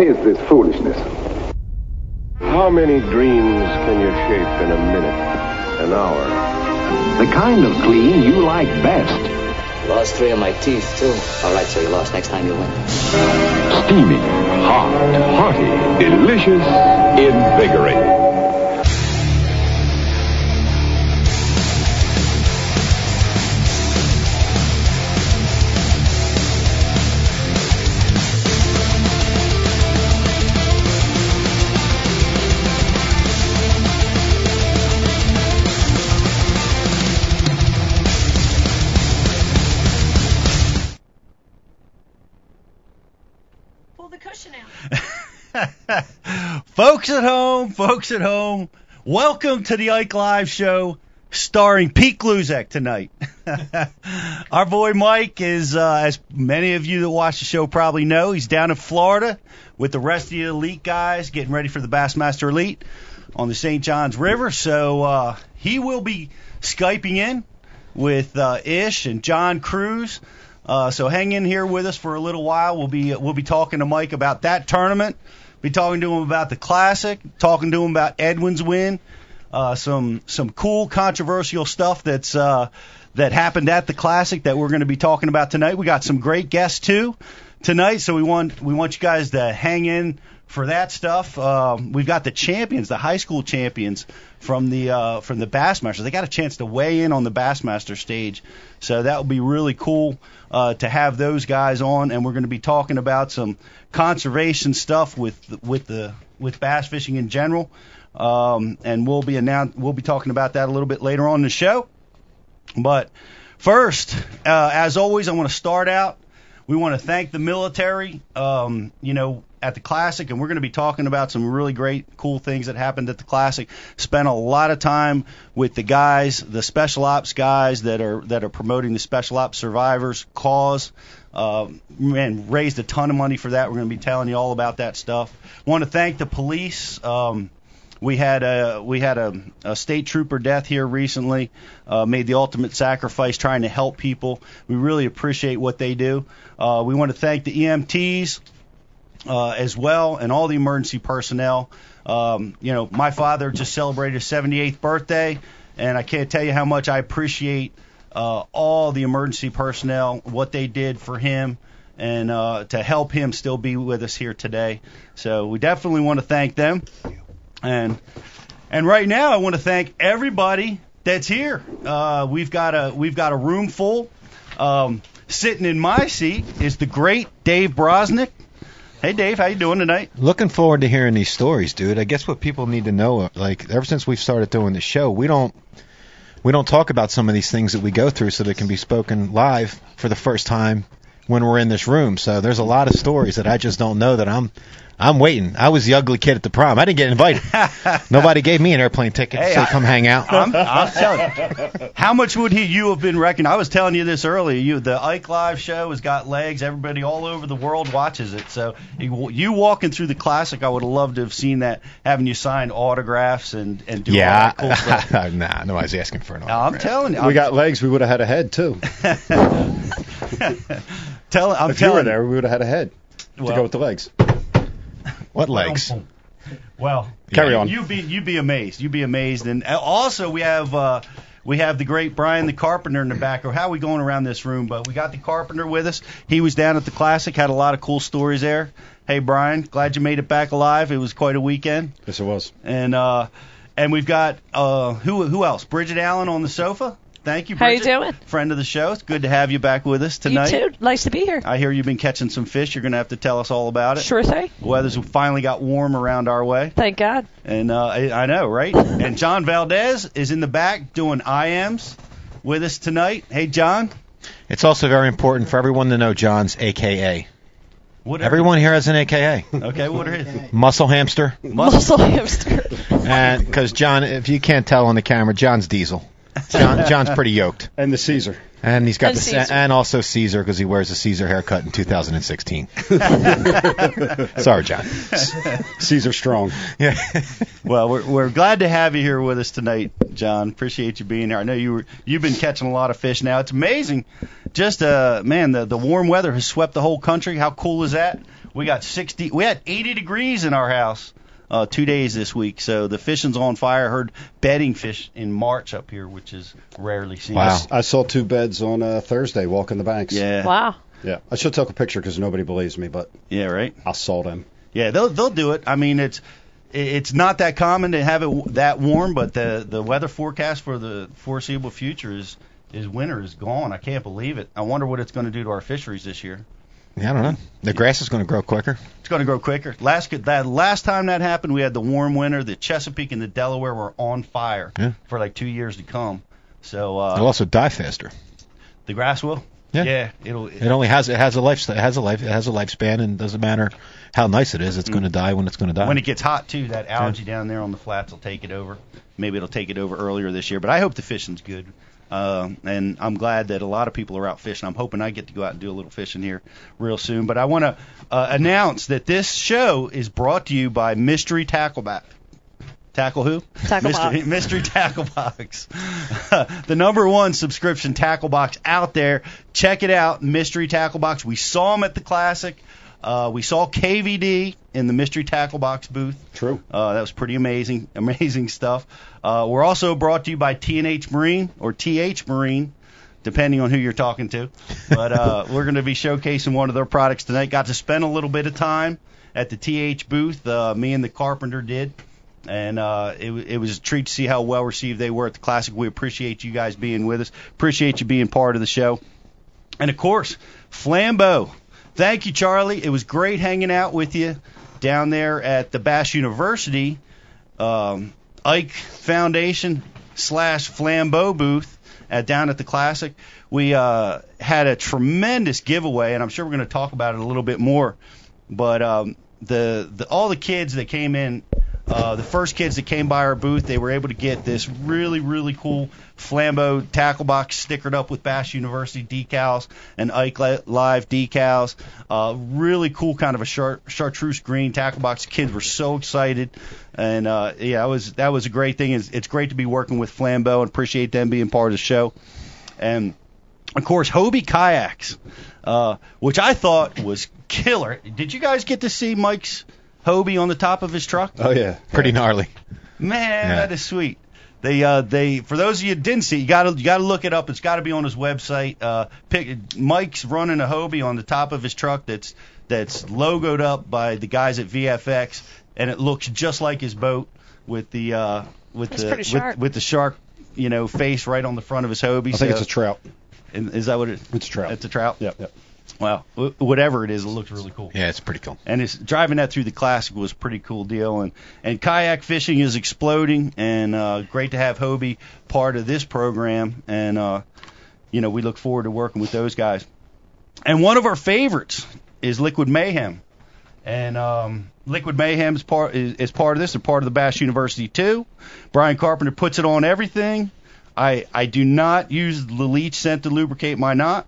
What is this foolishness? How many dreams can you shape in a minute, an hour? The kind of clean you like best. Lost three of my teeth, too. All right, so you lost. Next time you win. Steamy, hot, hearty, delicious, invigorating. Folks at home, folks at home, welcome to the Ike Live Show starring Pete Gluszek tonight. Our boy Mike is, uh, as many of you that watch the show probably know, he's down in Florida with the rest of the elite guys getting ready for the Bassmaster Elite on the St. Johns River. So uh, he will be Skyping in with uh, Ish and John Crews. Uh, so hang in here with us for a little while. We'll be we'll be talking to Mike about that tournament. Be talking to him about the classic. Talking to him about Edwin's win. Uh, some some cool controversial stuff that's uh, that happened at the classic that we're going to be talking about tonight. We got some great guests too tonight, so we want we want you guys to hang in for that stuff. Um, we've got the champions, the high school champions from the uh, from the Bassmasters. They got a chance to weigh in on the Bassmaster stage, so that will be really cool uh, to have those guys on. And we're going to be talking about some conservation stuff with with the with bass fishing in general. Um, and we'll be announce- we'll be talking about that a little bit later on in the show. But first, uh, as always, I want to start out. We want to thank the military. Um, you know, at the Classic, and we're going to be talking about some really great, cool things that happened at the Classic. Spent a lot of time with the guys, the special ops guys that are that are promoting the special ops survivors cause. Uh, and raised a ton of money for that. We're going to be telling you all about that stuff. Want to thank the police. Um, we had a we had a, a state trooper death here recently. Uh, made the ultimate sacrifice trying to help people. We really appreciate what they do. Uh, we want to thank the EMTs uh, as well, and all the emergency personnel. Um, you know, my father just celebrated his 78th birthday, and I can't tell you how much I appreciate uh, all the emergency personnel, what they did for him, and uh, to help him still be with us here today. So we definitely want to thank them. And and right now, I want to thank everybody that's here. Uh, we've got a we've got a room full. Um, sitting in my seat is the great Dave Brosnick. Hey Dave, how you doing tonight? Looking forward to hearing these stories, dude. I guess what people need to know, like ever since we've started doing the show, we don't we don't talk about some of these things that we go through so they can be spoken live for the first time when we're in this room. So there's a lot of stories that I just don't know that I'm I'm waiting. I was the ugly kid at the prom. I didn't get invited. Nobody gave me an airplane ticket Hey, to say I- come hang out. I'm, I'm telling you, how much would he you have been reckoned? I was telling you this earlier. You the Ike Live show has got legs. Everybody all over the world watches it. So you, you walking through the classic, I would have loved to have seen that, having you sign autographs and and do all yeah, that cool stuff. nah, nobody's asking for an Now, I'm autograph. telling you, we got legs, we would have had a head too. tell, I'm if you were there, we would have had a head to go with the legs. What legs? Well, Carry you- on. You'd be you'd be amazed. You'd be amazed. And also we have uh, we have the great Brian the Carpenter in the back. Or how are we going around this room? But we got the Carpenter with us. He was down at the Classic. Had a lot of cool stories there. Hey Brian, glad you made it back alive. It was quite a weekend. Yes, it was. And uh, and we've got uh, who who else? Bridget Allen on the sofa. Thank you, How you doing? Friend of the show. It's good to have you back with us tonight. You too. Nice to be here. I hear you've been catching some fish. You're going to have to tell us all about it. Sure thing. Weather's finally got warm around our way. Thank God. And uh, I, I know, right? and John Valdez is in the back doing IMs with us tonight. Hey, John. It's also very important for everyone to know John's AKA. What Everyone here has an AKA. Okay, what are his? Muscle hamster. Muscle hamster. And because John, if you can't tell on the camera, John's Diesel. John, John's pretty yoked. And the Caesar. And he's got And the Caesar. and also Caesar because he wears a Caesar haircut in 2016. Sorry, John. Caesar strong. Yeah. Well, we're we're glad to have you here with us tonight, John. Appreciate you being here. I know you were you've been catching a lot of fish now. It's amazing. Just uh man, the the warm weather has swept the whole country. How cool is that? we got 60. We had 80 degrees in our house uh, two days this week. So the fishing's on fire. I heard bedding fish in March up here, which is rarely seen. Wow. I saw two beds on uh, Thursday walking the banks. Yeah. Wow. Yeah. I should take a picture because nobody believes me, but Yeah. Right. I saw them. Yeah. They'll they'll do it. I mean, it's it's not that common to have it w- that warm, but the the weather forecast for the foreseeable future is is winter is gone. I can't believe it. I wonder what it's going to do to our fisheries this year. Yeah, I don't know. The grass is going to grow quicker. It's going to grow quicker. Last that last time that happened, we had the warm winter. The Chesapeake and the Delaware were on fire Yeah. for like two years to come. So uh, It'll also die faster. the grass will. Yeah. Yeah. It'll. It only has it has a life it has a life it has a lifespan and doesn't matter how nice it is. It's going to die when it's going to die. when it gets hot too, that algae down there on the flats will take it over. Maybe it'll take it over earlier this year, but I hope the fishing's good. Uh, and I'm glad that a lot of people are out fishing. I'm hoping I get to go out and do a little fishing here real soon. But I want to uh, announce that this show is brought to you by Mystery Tackleback. Tackle who? Tackle Mystery, box. Mystery Tackle Box. the number one subscription tackle box out there. Check it out, Mystery Tackle Box. We saw them at the Classic. Uh, we saw KVD in the Mystery Tackle Box booth. True. Uh, that was pretty amazing, amazing stuff. Uh, we're also brought to you by T&H Marine or TH Marine, depending on who you're talking to. But uh, we're going to be showcasing one of their products tonight. Got to spend a little bit of time at the TH booth. Uh, me and the carpenter did. And uh, it, it was a treat to see how well received they were at the Classic. We appreciate you guys being with us. Appreciate you being part of the show. And of course, Flambeau. Thank you, Charlie. It was great hanging out with you down there at the Bash University um, Ike Foundation slash Flambeau booth at, down at the Classic. We uh, had a tremendous giveaway, and I'm sure we're going to talk about it a little bit more. But um, the, the all the kids that came in, uh, the first kids that came by our booth, they were able to get this really really cool Flambeau tackle box stickered up with Bash University decals and Ike Live decals. Uh, really cool kind of a char- chartreuse green tackle box. Kids were so excited, and uh, yeah, was that was a great thing. It's, it's great to be working with Flambeau and appreciate them being part of the show. And of course, Hobie kayaks, uh, which I thought was killer. Did you guys get to see Mike's Hobie on the top of his truck? Oh yeah. Pretty gnarly. Man, Yeah. that is sweet. They uh they for those of you who didn't see, you gotta you gotta look it up. It's got to be on his website. Uh, pick, Mike's running a Hobie on the top of his truck that's that's logoed up by the guys at VFX, and it looks just like his boat with the uh with That's the pretty sharp. with, with the shark you know face right on the front of his Hobie. I think so, it's a trout. and Is that what it? It's a trout. It's a trout. Yep. Yep. Wh- whatever it is, it looks really cool. Yeah, it's pretty cool. and it's driving that through the classic was a pretty cool deal. And and kayak fishing is exploding. And uh great to have Hobie part of this program. And uh you know we look forward to working with those guys. And one of our favorites is Liquid Mayhem. And um Liquid Mayhem is part is, is part of this. They're part of the Bash University too. Brian Carpenter puts it on everything. I I do not use the leech scent to lubricate my knot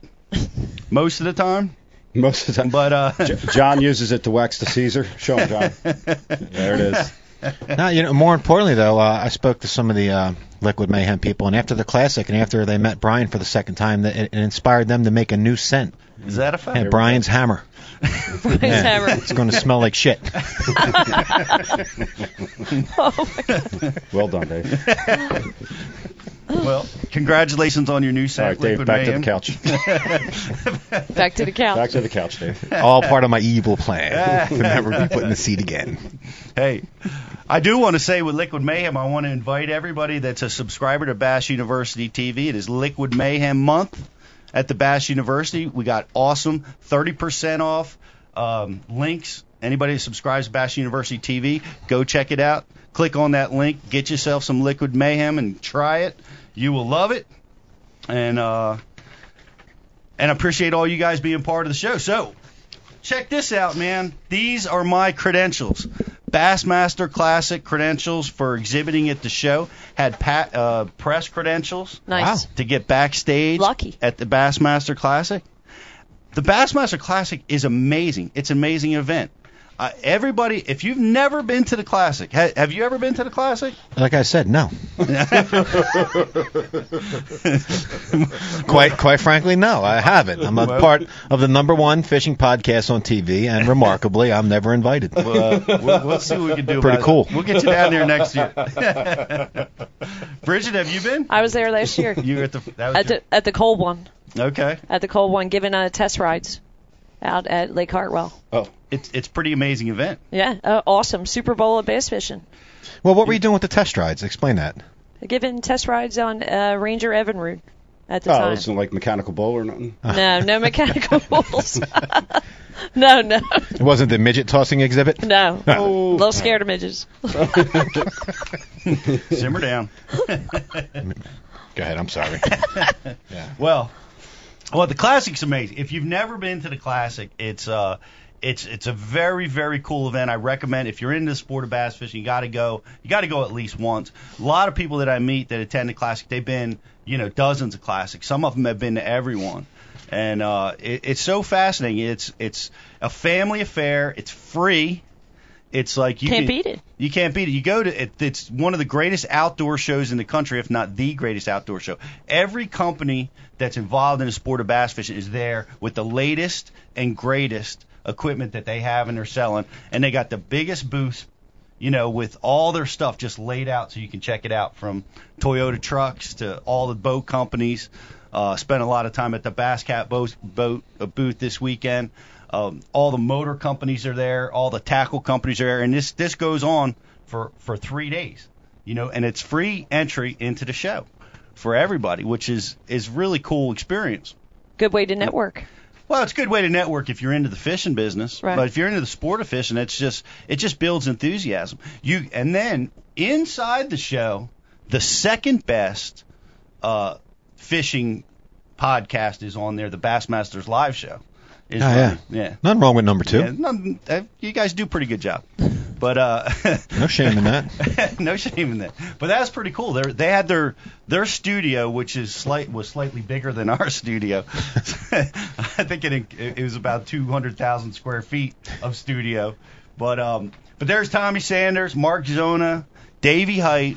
most of the time Most of the time. but uh J- John uses it to wax the Caesar. Show him, John. There it is. No, you know, more importantly though, uh, I spoke to some of the uh, Liquid Mayhem people, and after the classic, and after they met Brian for the second time, that it, it inspired them to make a new scent. Is that a fact And Brian's Hammer. Brian's Yeah, hammer. It's going to smell like shit. Oh my God. Well done, Dave. Well, congratulations on your new All set. right, Dave. Back Mayhem. to the couch. Back to the couch. Back to the couch, Dave. All part of my evil plan to never be put in the seat again. Hey, I do want to say with Liquid Mayhem, I want to invite everybody that's a subscriber to Bash University TV. It is Liquid Mayhem month at the Bash University. We got awesome 30% off um, links. Anybody that subscribes to Bash University TV, go check it out. Click on that link, get yourself some Liquid Mayhem, and try it. You will love it. And uh, and I appreciate all you guys being part of the show. So check this out, man. These are my credentials. Bassmaster Classic credentials for exhibiting at the show. Had pat, uh, press credentials Nice. to get backstage Lucky. at the Bassmaster Classic. The Bassmaster Classic is amazing. It's an amazing event. Uh, everybody, if you've never been to the classic, ha- have you ever been to the classic? Like I said, no. quite quite frankly, no, I haven't. I'm a part of the number one fishing podcast on TV, and remarkably, I'm never invited. Uh, we'll, we'll see what we can do. Pretty about cool. It. We'll get you down there next year. Bridget, have you been? I was there last year You were at the that was at the at the cold one, okay. at the cold one, giving uh, test rides out at Lake Hartwell. Oh, It's it's a pretty amazing event. Yeah, uh, awesome Super Bowl of bass fishing. Well, what were you doing with the test rides? Explain that. Giving test rides on uh, Ranger Evinrude at the time. oh, wasn't like mechanical bull or nothing. No, no mechanical bulls. no, no, It wasn't the midget tossing exhibit. no. Oh, A little scared of midgets. Simmer down. Go ahead. I'm sorry. yeah. Well, well, the classic's amazing. If you've never been to the classic, it's uh, it's it's a very very cool event. I recommend if you're into the sport of bass fishing, you got to go. You got to go at least once. A lot of people that I meet that attend the classic, they've been you know dozens of classics. Some of them have been to everyone. And uh, it, it's so fascinating. It's it's a family affair. It's free. It's like you Can't can, beat it. You can't beat it. You go to it, it's one of the greatest outdoor shows in the country, if not the greatest outdoor show. Every company that's involved in the sport of bass fishing is there with the latest and greatest equipment that they have and they're selling, and they got the biggest booth, you know, with all their stuff just laid out so you can check it out from Toyota trucks to all the boat companies. Uh, spent a lot of time at the Bass Cat boat, boat uh, booth this weekend. Um, all the motor companies are there, all the tackle companies are there, and this this goes on for for three days, you know, and it's free entry into the show for everybody, which is is really cool experience. Good way to network. Well, it's a good way to network if you're into the fishing business, Right. but if you're into the sport of fishing, it's just it just builds enthusiasm. You and then inside the show, the second best uh, fishing podcast is on there, the Bassmasters Live Show. Is Oh, yeah. running. yeah. Nothing wrong with number two. Yeah, none- uh, you guys do a pretty good job, but uh, No shame in that. no shame in that. But that's pretty cool. They they had their their studio, which is slight was slightly bigger than our studio. I think it it was about 200,000 square feet of studio. But um, but there's Tommy Sanders, Mark Zona, Davy Hite,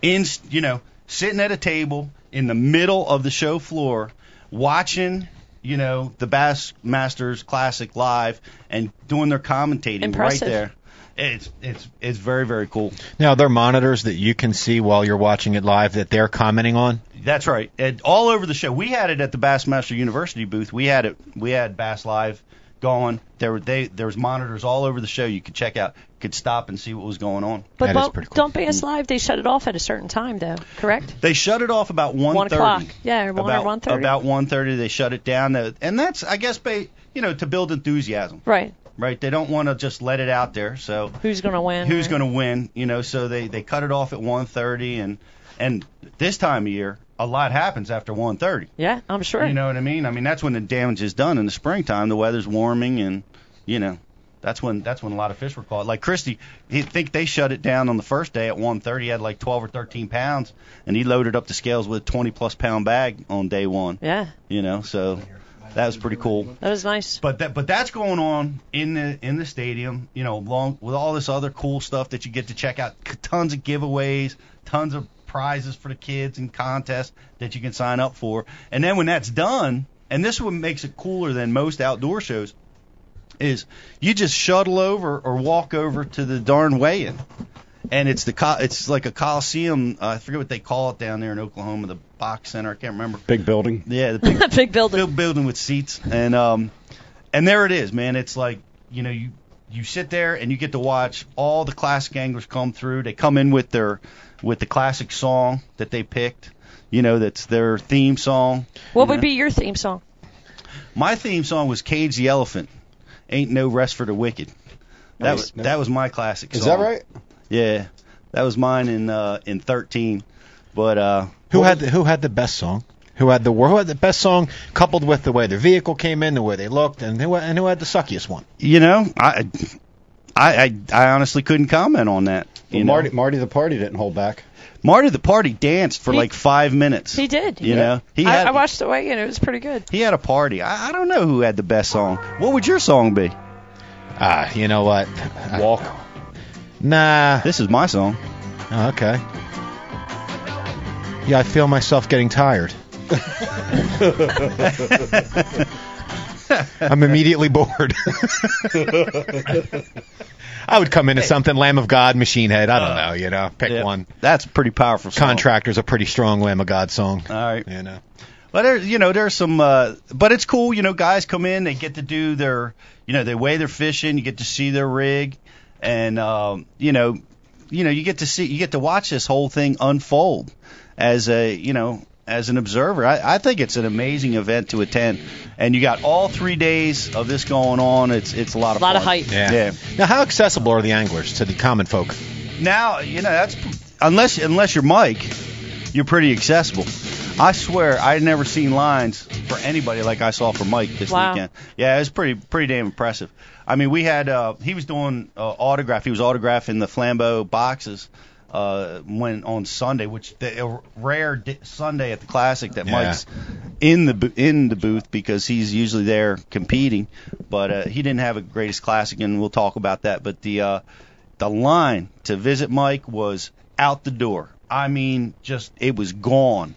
in you know sitting at a table in the middle of the show floor, watching. You know the Bass Masters Classic live and doing their commentating Impressive. right there. It's it's it's very very cool. Now, there are monitors that you can see while you're watching it live that they're commenting on. That's right. And all over the show. We had it at the Bassmaster University booth. We had it. We had Bass Live going. There were they. There was monitors all over the show. You could check out. Could stop and see what was going on. But That is don't, pretty cool. don't Bass Live, they shut it off at a certain time, though, correct? They shut it off about one One thirty. o'clock. Yeah, or one or about 1:30. about one thirty. They shut it down. Uh, And that's I guess ba- you know to build enthusiasm. Right. Right. They don't want to just let it out there. So Who's going to win? who's right? going to win? You know. So they they cut it off at one thirty and and this time of year a lot happens after one thirty. Yeah, I'm sure. You know what I mean? I mean that's when the damage is done in the springtime. The weather's warming, and you know that's when that's when a lot of fish were caught. Like Christie, he think they shut it down on the first day at 1:30. He had like 12 or 13 pounds, and he loaded up the scales with a 20 plus pound bag on day one. yeah, You know, so that was pretty cool. that was nice. But that but that's going on in the in the stadium, you know, along with all this other cool stuff that you get to check out. Tons of giveaways, tons of prizes for the kids and contests that you can sign up for. And then when that's done, and this one makes it cooler than most outdoor shows, is you just shuttle over or walk over to the darn weigh-in. And it's the co- it's like a coliseum. Uh, I forget what they call it down there in Oklahoma, the box center. I can't remember. Big building. Yeah, the big Big building. build, building with seats and um and there it is man it's like you know you you sit there and you get to watch all the classic anglers come through they come in with their with the classic song that they picked you know that's their theme song What would know. be your theme song? my theme song was cage the elephant ain't no rest for the wicked that Nice. was that was my classic Is that right? yeah that was mine in uh in 13 but uh Who had the, who had the best song? Who had the who had the best song coupled with the way their vehicle came in, the way they looked, and who and who had the suckiest one? you know i I, I I honestly couldn't comment on that. Well, You know? Marty, Marty the party didn't hold back. Marty the party danced for He- like five minutes. He did. You yeah. know, he I, had I watched the weigh and it was pretty good. he had a party. I, I don't know who had the best song. What would your song be? Ah, you know what? Walk. Nah. This is my song. Oh, okay. Yeah, I feel myself getting tired. I'm immediately bored. I would come into something Lamb of God, Machine Head. I don't know, you know, pick Yeah. one. That's pretty powerful. Song. Contractor's a pretty strong Lamb of God song. All right. You know. But there, you know, there's some, uh, but it's cool. You know, guys come in, they get to do their, you know, they weigh their fishing, you get to see their rig, and um, you know, you know, you get to see, you get to watch this whole thing unfold as a, you know, as an observer. I, I think it's an amazing event to attend, and you got all three days of this going on. It's it's a lot of A lot fun. of hype. Yeah. Yeah. Now, how accessible are the anglers to the common folk? Now, you know, that's unless unless you're Mike, you're pretty accessible. I swear, I had never seen lines for anybody like I saw for Mike this Wow. weekend. Yeah, it was pretty pretty damn impressive. I mean, we had uh, he was doing uh, autograph. He was autographing the Flambeau boxes uh, when on Sunday, which the a rare di- Sunday at the Classic that Yeah. Mike's in the bo- in the booth because he's usually there competing, but uh, he didn't have a greatest Classic, and we'll talk about that. But the uh, the line to visit Mike was out the door. I mean, just it was gone.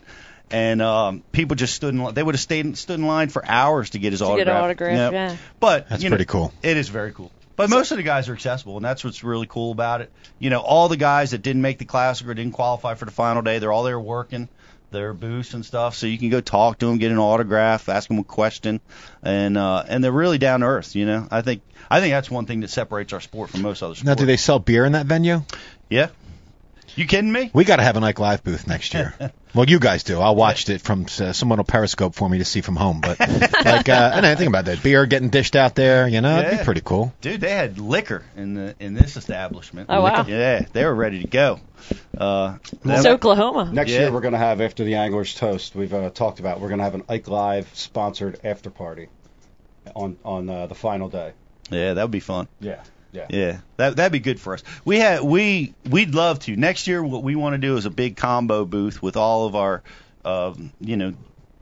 And um, people just stood in. li- They would have stayed stood in line for hours to get his To get autograph. an autograph, Yep. yeah. But That's you know, pretty cool. It is very cool. But most of the guys are accessible, and that's what's really cool about it. You know, all the guys that didn't make the classic or didn't qualify for the final day, they're all there working their booths and stuff. So you can go talk to them, get an autograph, ask them a question, and uh, and they're really down to earth. You know, I think I think that's one thing that separates our sport from most other sports. Now, do they sell beer in that venue? Yeah. You kidding me? We got to have an Ike Live booth next year. well, you guys do. I watched it from uh, someone will Periscope for me to see from home. But like, uh, and I think about that beer getting dished out there. You know, it'd be pretty cool. Dude, they had liquor in the in this establishment. Oh, wow. Yeah, they were ready to go. Uh, It's Oklahoma. Next Yeah. year we're going to have after the Anglers Toast. We've uh, talked about we're going to have an Ike Live sponsored after party on on uh, the final day. yeah, that would be fun. Yeah, yeah. Yeah, that that'd be good for us. We had we we'd love to next year. What we want to do is a big combo booth with all of our, um, you know,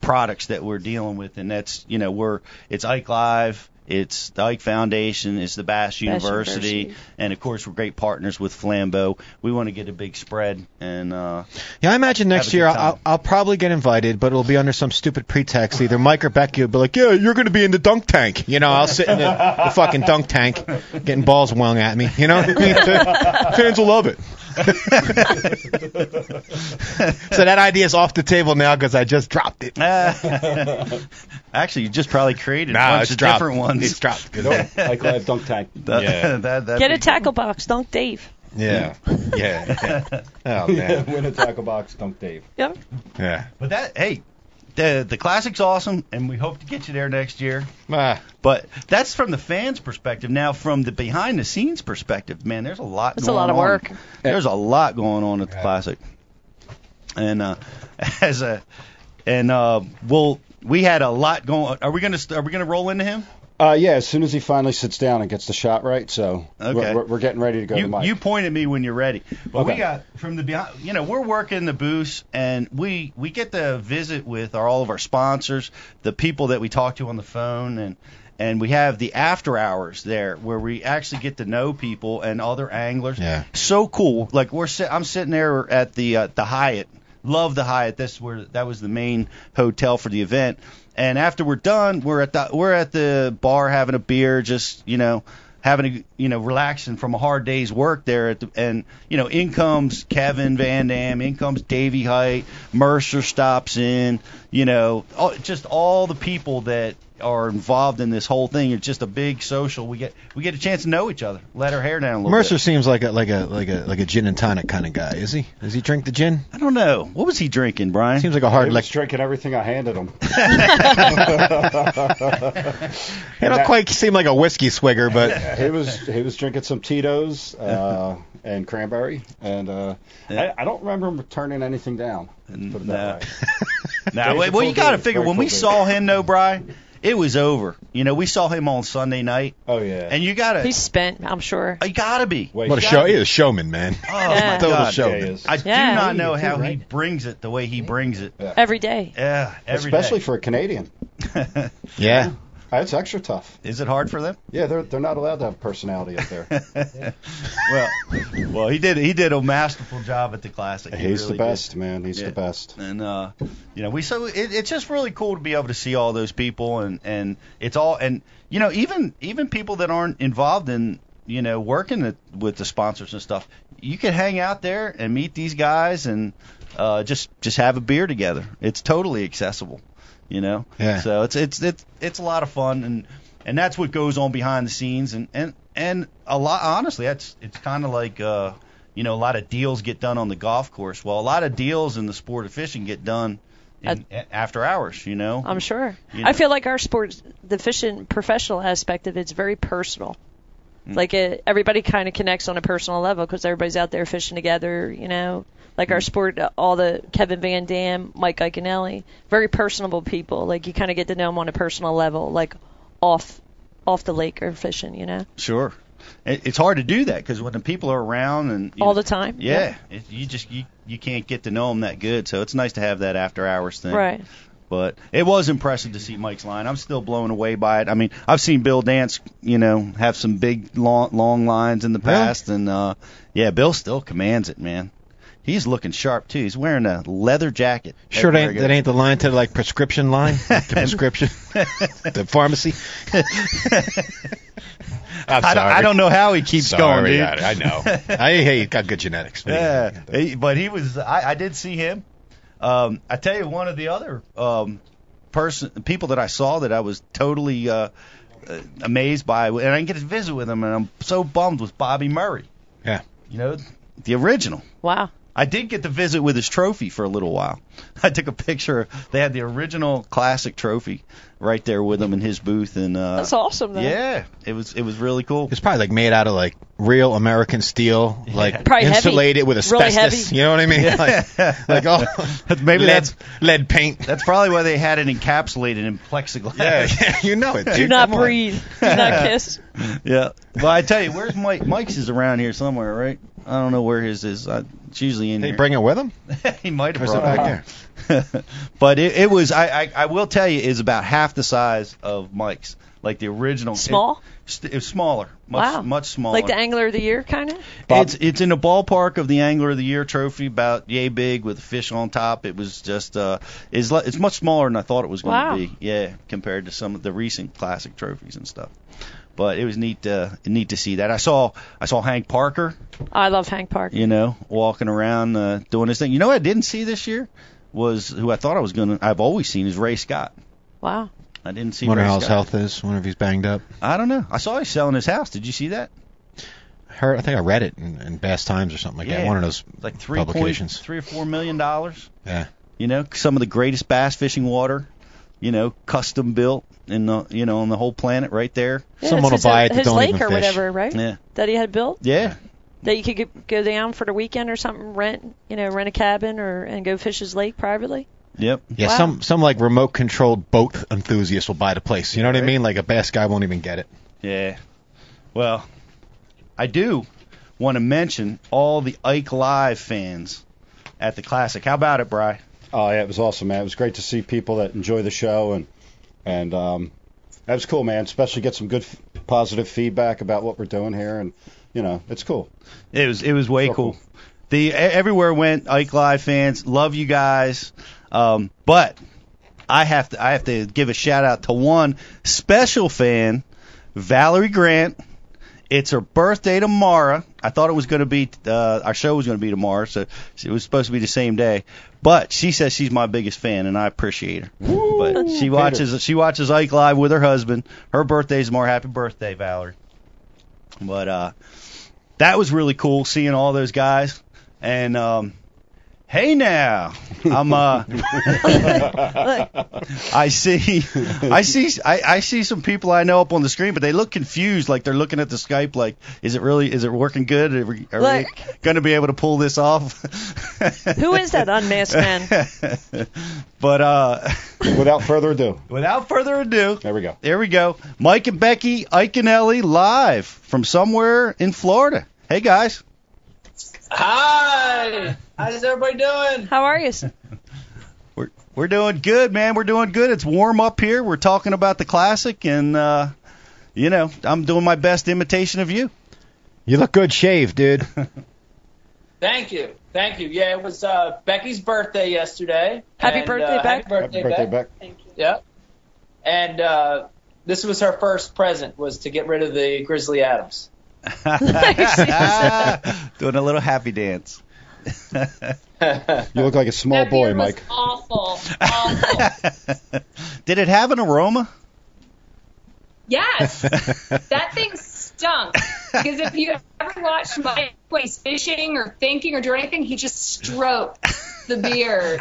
products that we're dealing with, and that's you know we're it's Ike Live, it's the Ike Foundation, it's the Bass University, University. and of course we're great partners with Flambeau. We want to get a big spread, and uh, Yeah, I imagine next year. I'll, I'll probably get invited, but it'll be under some stupid pretext. Either Mike or Becky will be like, "Yeah, you're going to be in the dunk tank." You know, I'll sit in the, the fucking dunk tank, getting balls wung at me. You know, fans will love it. so that idea is off the table now because I just dropped it. actually you just probably created a bunch of dropped. different ones. It's dropped. No, Ike Live Dunk Tank. That- Yeah. that- that'd Get a tackle box, Dunk Dave. Yeah, yeah. yeah. Oh man, Win a tackle box, Dunk Dave. Yep. yeah. But that hey, the the classic's awesome, and we hope to get you there next year. Ah, But that's from the fans' perspective. Now, from the behind the scenes perspective, man, there's a lot. It's a lot of on. work. There's a lot going on at the classic, and uh, as a and uh, well, we had a lot going. Are we gonna are we gonna roll into him? Uh, yeah, as soon as he finally sits down and gets the shot right, so Okay. we're, we're, we're getting ready to go to You Mike. you point at me when you're ready. But we got from the behind. You know, we're working the booths, and we we get to visit with our, all of our sponsors, the people that we talk to on the phone, and and we have the after hours there where we actually get to know people and other anglers. Yeah. So cool. Like we're sit, I'm sitting there at the uh, the Hyatt. Love the Hyatt. That's where that was the main hotel for the event. And after we're done, we're at the we're at the bar having a beer, just you know, having a you know relaxing from a hard day's work there. At the, and you know, in comes Kevin Van Dam, in comes Davy Hite, Mercer stops in. You know, all, just all the people that are involved in this whole thing. It's just a big social. We get we get a chance to know each other, let our hair down a little Mercer bit. seems like a like a like a like a gin and tonic kind of guy. Is he? Does he drink the gin? I don't know. What was he drinking, Brian? Seems like a he hard was like. drinking everything I handed him. He don't quite seem like a whiskey swigger, but he was he was drinking some Tito's uh, and cranberry, and uh, Yeah. I, I don't remember him turning anything down. Put it Nah. that way. Now, He's a well, cool you got to figure when cool we dude. saw him, though, Brian, it was over. You know, we saw him on Sunday night, Oh yeah. and you got to He's spent, I'm sure. you got to be. Wait, what a show! He's a showman, man. Oh Yeah. my Total God. Yeah, showman. he is. I do not know how he brings it the way he brings it. Every day. Yeah, every day. Especially for a Canadian. Yeah. Uh, It's extra tough. Is it hard for them? Yeah, they're they're not allowed to have personality up there. well, well, he did he did a masterful job at the classic. He He's really the did. best, man. He's Yeah. the best. And uh, you know, we so it, it's just really cool to be able to see all those people, and and it's all, and you know, even even people that aren't involved in you know working it, with the sponsors and stuff, you can hang out there and meet these guys and uh, just just have a beer together. It's totally accessible, you know. Yeah. So it's it's it's it's a lot of fun, and and that's what goes on behind the scenes, and and and a lot honestly, that's it's kind of like. uh you know, a lot of deals get done on the golf course. Well, a lot of deals in the sport of fishing get done in, after hours. You know, I'm sure. You know. I feel like our sport, the fishing professional aspect of it's very personal. Mm. Like it, everybody kind of connects on a personal level because everybody's out there fishing together. You know, like our sport, uh, all the Kevin Van Dam, Mike Iaconelli, very personable people. Like you kind of get to know them on a personal level, like off off the lake or fishing. You know, sure. It, it's hard to do that because when the people are around and all know, the time. yeah, it, you just you you can't get to know them that good. So it's nice to have that after hours thing. Right. But it was impressive to see Mike's line. I'm still blown away by it. I mean, I've seen Bill Dance, you know, have some big long long lines in the past, and uh yeah, Bill still commands it, man. He's looking sharp too. He's wearing a leather jacket. Sure, that ain't, that ain't the line to the like prescription line, the prescription, the pharmacy. I'm I don't, I don't know how he keeps going, dude. I, I know. I, hey, he got good genetics. Yeah, he- but he was. I, I did see him. Um, I tell you, one of the other um, person people that I saw that I was totally uh, uh, amazed by, and I didn't get to visit with him, and I'm so bummed with Bobby Murray. Yeah. You know, the original. Wow. I did get to visit with his trophy for a little while. I took a picture. They had the original classic trophy right there with him in his booth, and uh, That's awesome, though. Yeah, it was it was really cool. It's probably like made out of like real American steel, like Probably heavy. insulated with Really asbestos. heavy. You know what I mean? Like, like oh, Maybe lead, that's lead paint. that's probably why they had it encapsulated in plexiglass. Yeah, yeah, you know it. Do dude. not Come on. breathe. Do not kiss. Yeah. Well, I tell you, where's Mike? Mike's is around here somewhere, right? I don't know where his is. Uh, it's usually in They here. bring it with him? he might have Or is it back there? but it, it was. I, I I will tell you, is about half the size of Mike's, like the original. Small? It, it's smaller. Much, wow. Much smaller. Like the Angler of the Year, kind of. It's it's in the ballpark of the Angler of the Year trophy, about yay big with a fish on top. It was just uh, it's li- it's much smaller than I thought it was going to Wow. be. Yeah, compared to some of the recent classic trophies and stuff. But it was neat to neat to see that. I saw I saw Hank Parker, I love Hank Parker. you know, walking around uh, doing his thing. You know what I didn't see this year was who I thought I was gonna. I've always seen is Ray Scott. Wow. I didn't see. Wonder Ray how his Scott. health is. Wonder if he's banged up. I don't know. I saw he's selling his house. Did you see that? I heard. I think I read it in, in Bass Times or something like Yeah. that. One of those Like three publications. three or four million dollars. Yeah. You know, some of the greatest bass fishing water. You know, custom built in the you know on the whole planet right there. Yeah, Someone will buy it that His don't lake or fish. whatever, right? Yeah. That he had built. Yeah. That you could go- go down for the weekend or something, rent, you know, rent a cabin or and go fish his lake privately. Yep. Yeah, Wow. some some like remote controlled boat enthusiast will buy the place. You know what I mean? Like a bass guy won't even get it. Yeah. Well, I do want to mention all the Ike Live fans at the classic. How about it, Bry? Oh yeah, it was awesome, man. It was great to see people that enjoy the show and and um, that was cool, man. Especially get some good, f- positive feedback about what we're doing here, and you know, it's cool. It was it was way So cool. cool. The everywhere went Ike Live fans. Love you guys. Um, but I have to I have to give a shout out to one special fan, Valerie Grant. It's her birthday tomorrow. I thought it was going to be uh, our show was going to be tomorrow, so it was supposed to be the same day. But she says she's my biggest fan, and I appreciate her. But she watches she watches Ike live with her husband. Her birthday's tomorrow. Happy birthday, Valerie. But uh, that was really cool seeing all those guys. And um, hey now, I'm uh, I see, I see, I, I see some people I know up on the screen, but they look confused, like they're looking at the Skype, like, is it really, is it working good? Are we, are we going to be able to pull this off? Who is that unmasked man? but uh, Without further ado, without further ado, there we go. there we go. Mike and Becky Iaconelli live from somewhere in Florida. Hey guys. Hi! How's everybody doing? How are you? We're we're doing good, man. We're doing good. It's warm up here. We're talking about the classic, and uh, you know, I'm doing my best imitation of you. You look good shaved, dude. Thank you. Thank you. Yeah, it was uh, Becky's birthday yesterday. Happy and, birthday, uh, Beck. Happy birthday, Happy birthday, Beck. Beck. Yeah. And uh, this was her first present was to get rid of the Grizzly Adams. doing a little happy dance. You look like a small that boy, beer Mike. awful. Awful. Did it have an aroma? yes. That thing stunk. Because if you ever watched Mike when he's fishing or thinking or doing anything, he just stroked the beard.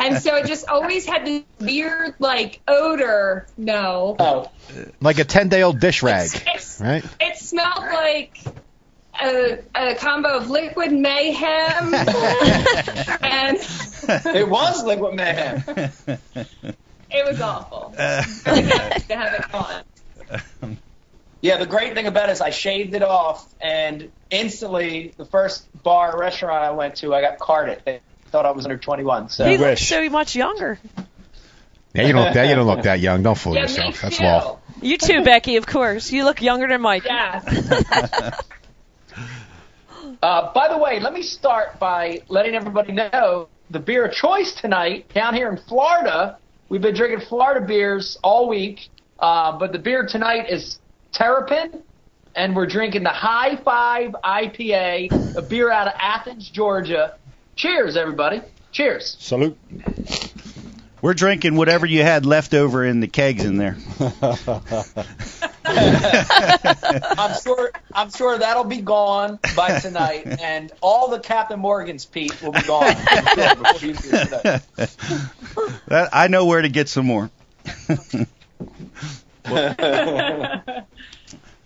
And so it just always had this weird, like, odor. No. Oh, like a 10 day old dish rag, It's, right? it smelled like a, a combo of liquid mayhem and it was Liquid Mayhem. it was awful. Very happy to have it gone. Um, Yeah, the great thing about it is I shaved it off, and instantly, the first bar or restaurant I went to, I got carded. They thought I was under 21. So He looks so much younger. Yeah, you don't look that. You don't look that young. Don't fool Yeah, yourself. That's too. law. You too, Becky, of course. You look younger than Mike. Yeah. Uh, by the way, let me start by letting everybody know the beer of choice tonight down here in Florida. We've been drinking Florida beers all week, uh, but the beer tonight is Terrapin, and we're drinking the High Five IPA, a beer out of Athens, Georgia. Cheers, everybody. Cheers. Salute. We're drinking whatever you had left over in the kegs in there. I'm sure I'm sure that'll be gone by tonight, and all the Captain Morgan's Pete will be gone before you do. That, I know where to get some more.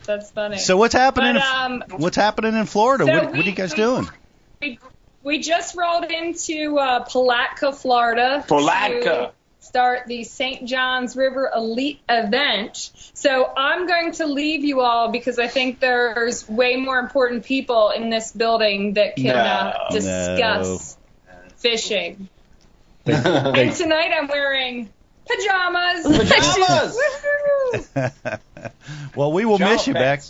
That's funny. So what's happening? But, um, what's happening in Florida? so what, what are you guys we- doing? we, we just rolled into uh, Palatka, Florida. Palatka. to Start the St. Johns River Elite event. So I'm going to leave you all because I think there's way more important people in this building that can uh, No. discuss fishing. and tonight I'm wearing pajamas. Pajamas. Well, we will Jump miss you, Beck.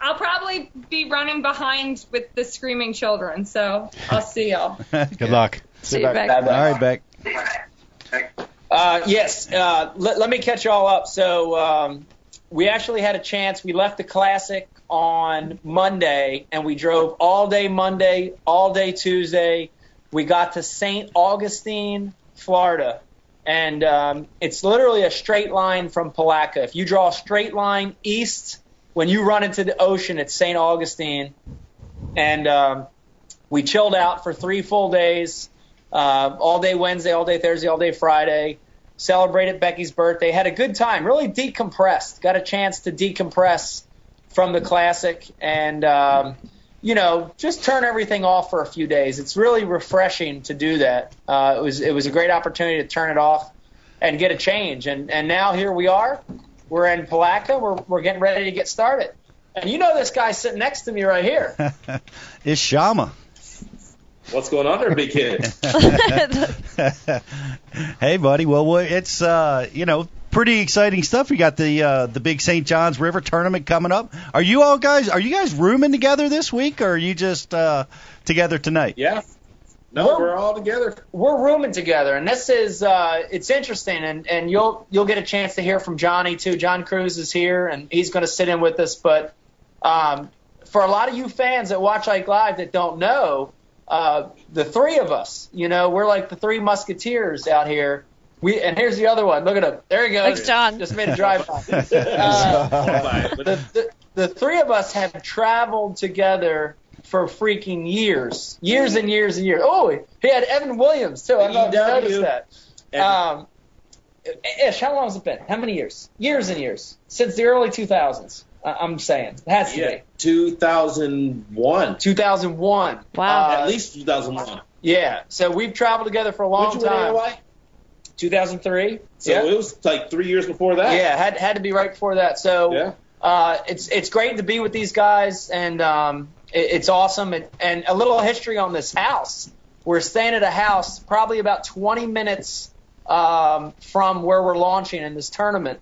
I'll probably be running behind with the screaming children, so I'll see y'all. Good luck. See you, back. Beck. All right, Beck. Uh, yes, uh, let, let me catch y'all up. So um, we actually had a chance. We left the classic on Monday, and we drove all day Monday, all day Tuesday. We got to St. Augustine, Florida, and um, it's literally a straight line from Palatka. If you draw a straight line east, when you run into the ocean, it's St. Augustine, and um, we chilled out for three full days uh, all day Wednesday, all day Thursday, all day Friday. Celebrated Becky's birthday. Had a good time. Really decompressed. Got a chance to decompress from the classic and, um, you know, just turn everything off for a few days. It's really refreshing to do that. Uh, it was it was a great opportunity to turn it off and get a change. And and now here we are. We're in Palatka. We're we're getting ready to get started. And you know this guy sitting next to me right here. it's Shama. What's going on there, big kid? hey, buddy. Well, well, it's uh, you know pretty exciting stuff. We got the uh, the big St. Johns River tournament coming up. Are you all guys? Are you guys rooming together this week, or are you just uh, together tonight? yeah. No, we're all together. we're rooming together, and this is uh, it's interesting, and, and you'll you'll get a chance to hear from Johnny too. John Crews is here, and he's going to sit in with us. But um, for a lot of you fans that watch Ike Live that don't know, uh, the three of us, you know, we're like the three musketeers out here. We and here's the other one. Look at him. There he goes. Thanks, John. Just made a drive by. Uh, the, the, the three of us have traveled together for freaking years, years and years and years. Oh, he had Evan Williams too. I don't know if noticed that. Evan. Um, Ish, how long has it been? How many years? Years and years since the early 2000s. I- I'm saying it has to yeah, be 2001. 2001. Wow. Uh, At least 2001. Yeah. So we've traveled together for a long Which one time. AOI? 2003. So yeah. it was like three years before that. Yeah, had had to be right before that. So Yeah. uh, it's it's great to be with these guys, and um, it, it's awesome. And, and a little history on this house. we're staying at a house probably about 20 minutes um, from where we're launching in this tournament.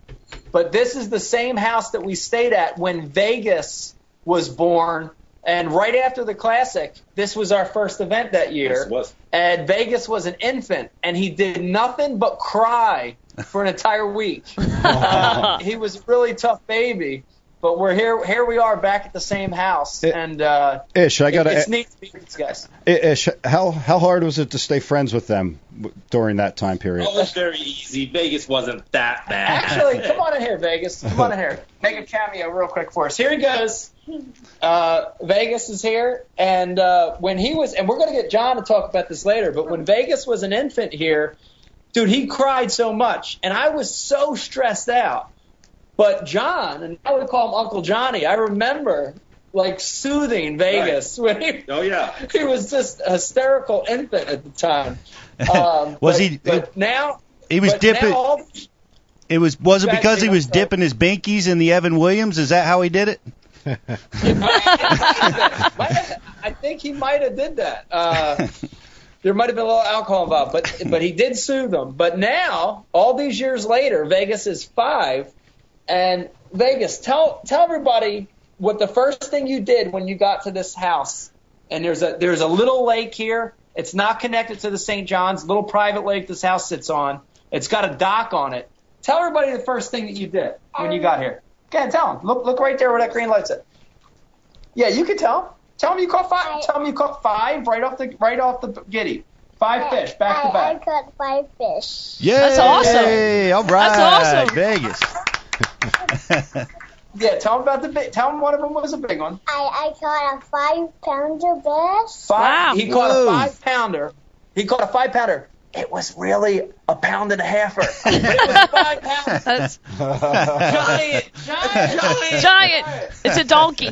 But this is the same house that we stayed at when Vegas was born. And right after the Classic, this was our first event that year. Yes, it was. And Vegas was an infant, and he did nothing but cry for an entire week. uh, he was a really tough baby. But we're here. Here we are back at the same house, It- and uh, Ish, I gotta. it's neat to be with these guys. Ish, how how hard was it to stay friends with them w- during that time period? Oh, it was very easy. Vegas wasn't that bad. Actually, come on in here, Vegas. Come on in here. Make a cameo real quick for us. Here he goes. Uh, Vegas is here, and uh, when he was, and we're going to get John to talk about this later, but when Vegas was an infant here, dude, he cried so much, and I was so stressed out. But John, and I would call him Uncle Johnny. I remember like soothing Vegas when he, Oh yeah. he was just a hysterical infant at the time. Um, Was but- he- But now He was but dipping. Now all, It was was it because he was dipping his binkies in the Evan Williams? Is that how he did it? I think he might have did that. Uh, there might have been a little alcohol involved, but but he did sue them. But now, all these years later, Vegas is five, and Vegas, tell tell everybody what the first thing you did when you got to this house. And there's a there's a little lake here. It's not connected to the St. John's little private lake this house sits on. It's got a dock on it. Tell everybody the first thing that you did when you got here. Go ahead, tell him. Look look right there where that green light's at. Yeah, you can tell. 'em. Tell him you caught five. Tell him you caught five right off the right off the giddy. Five fish back to back. I caught five fish. Yeah. That's awesome. All right. That's awesome. Vegas. Yeah, tell them about the big. Tell him one of them was a big one. I, I caught a five pounder bass. Five. Wow. He caught Whoa. a five pounder. He caught a five pounder. It was really a pound and a halfer. But it was five pounds. That's Giant, giant, giant. giant. It's a donkey.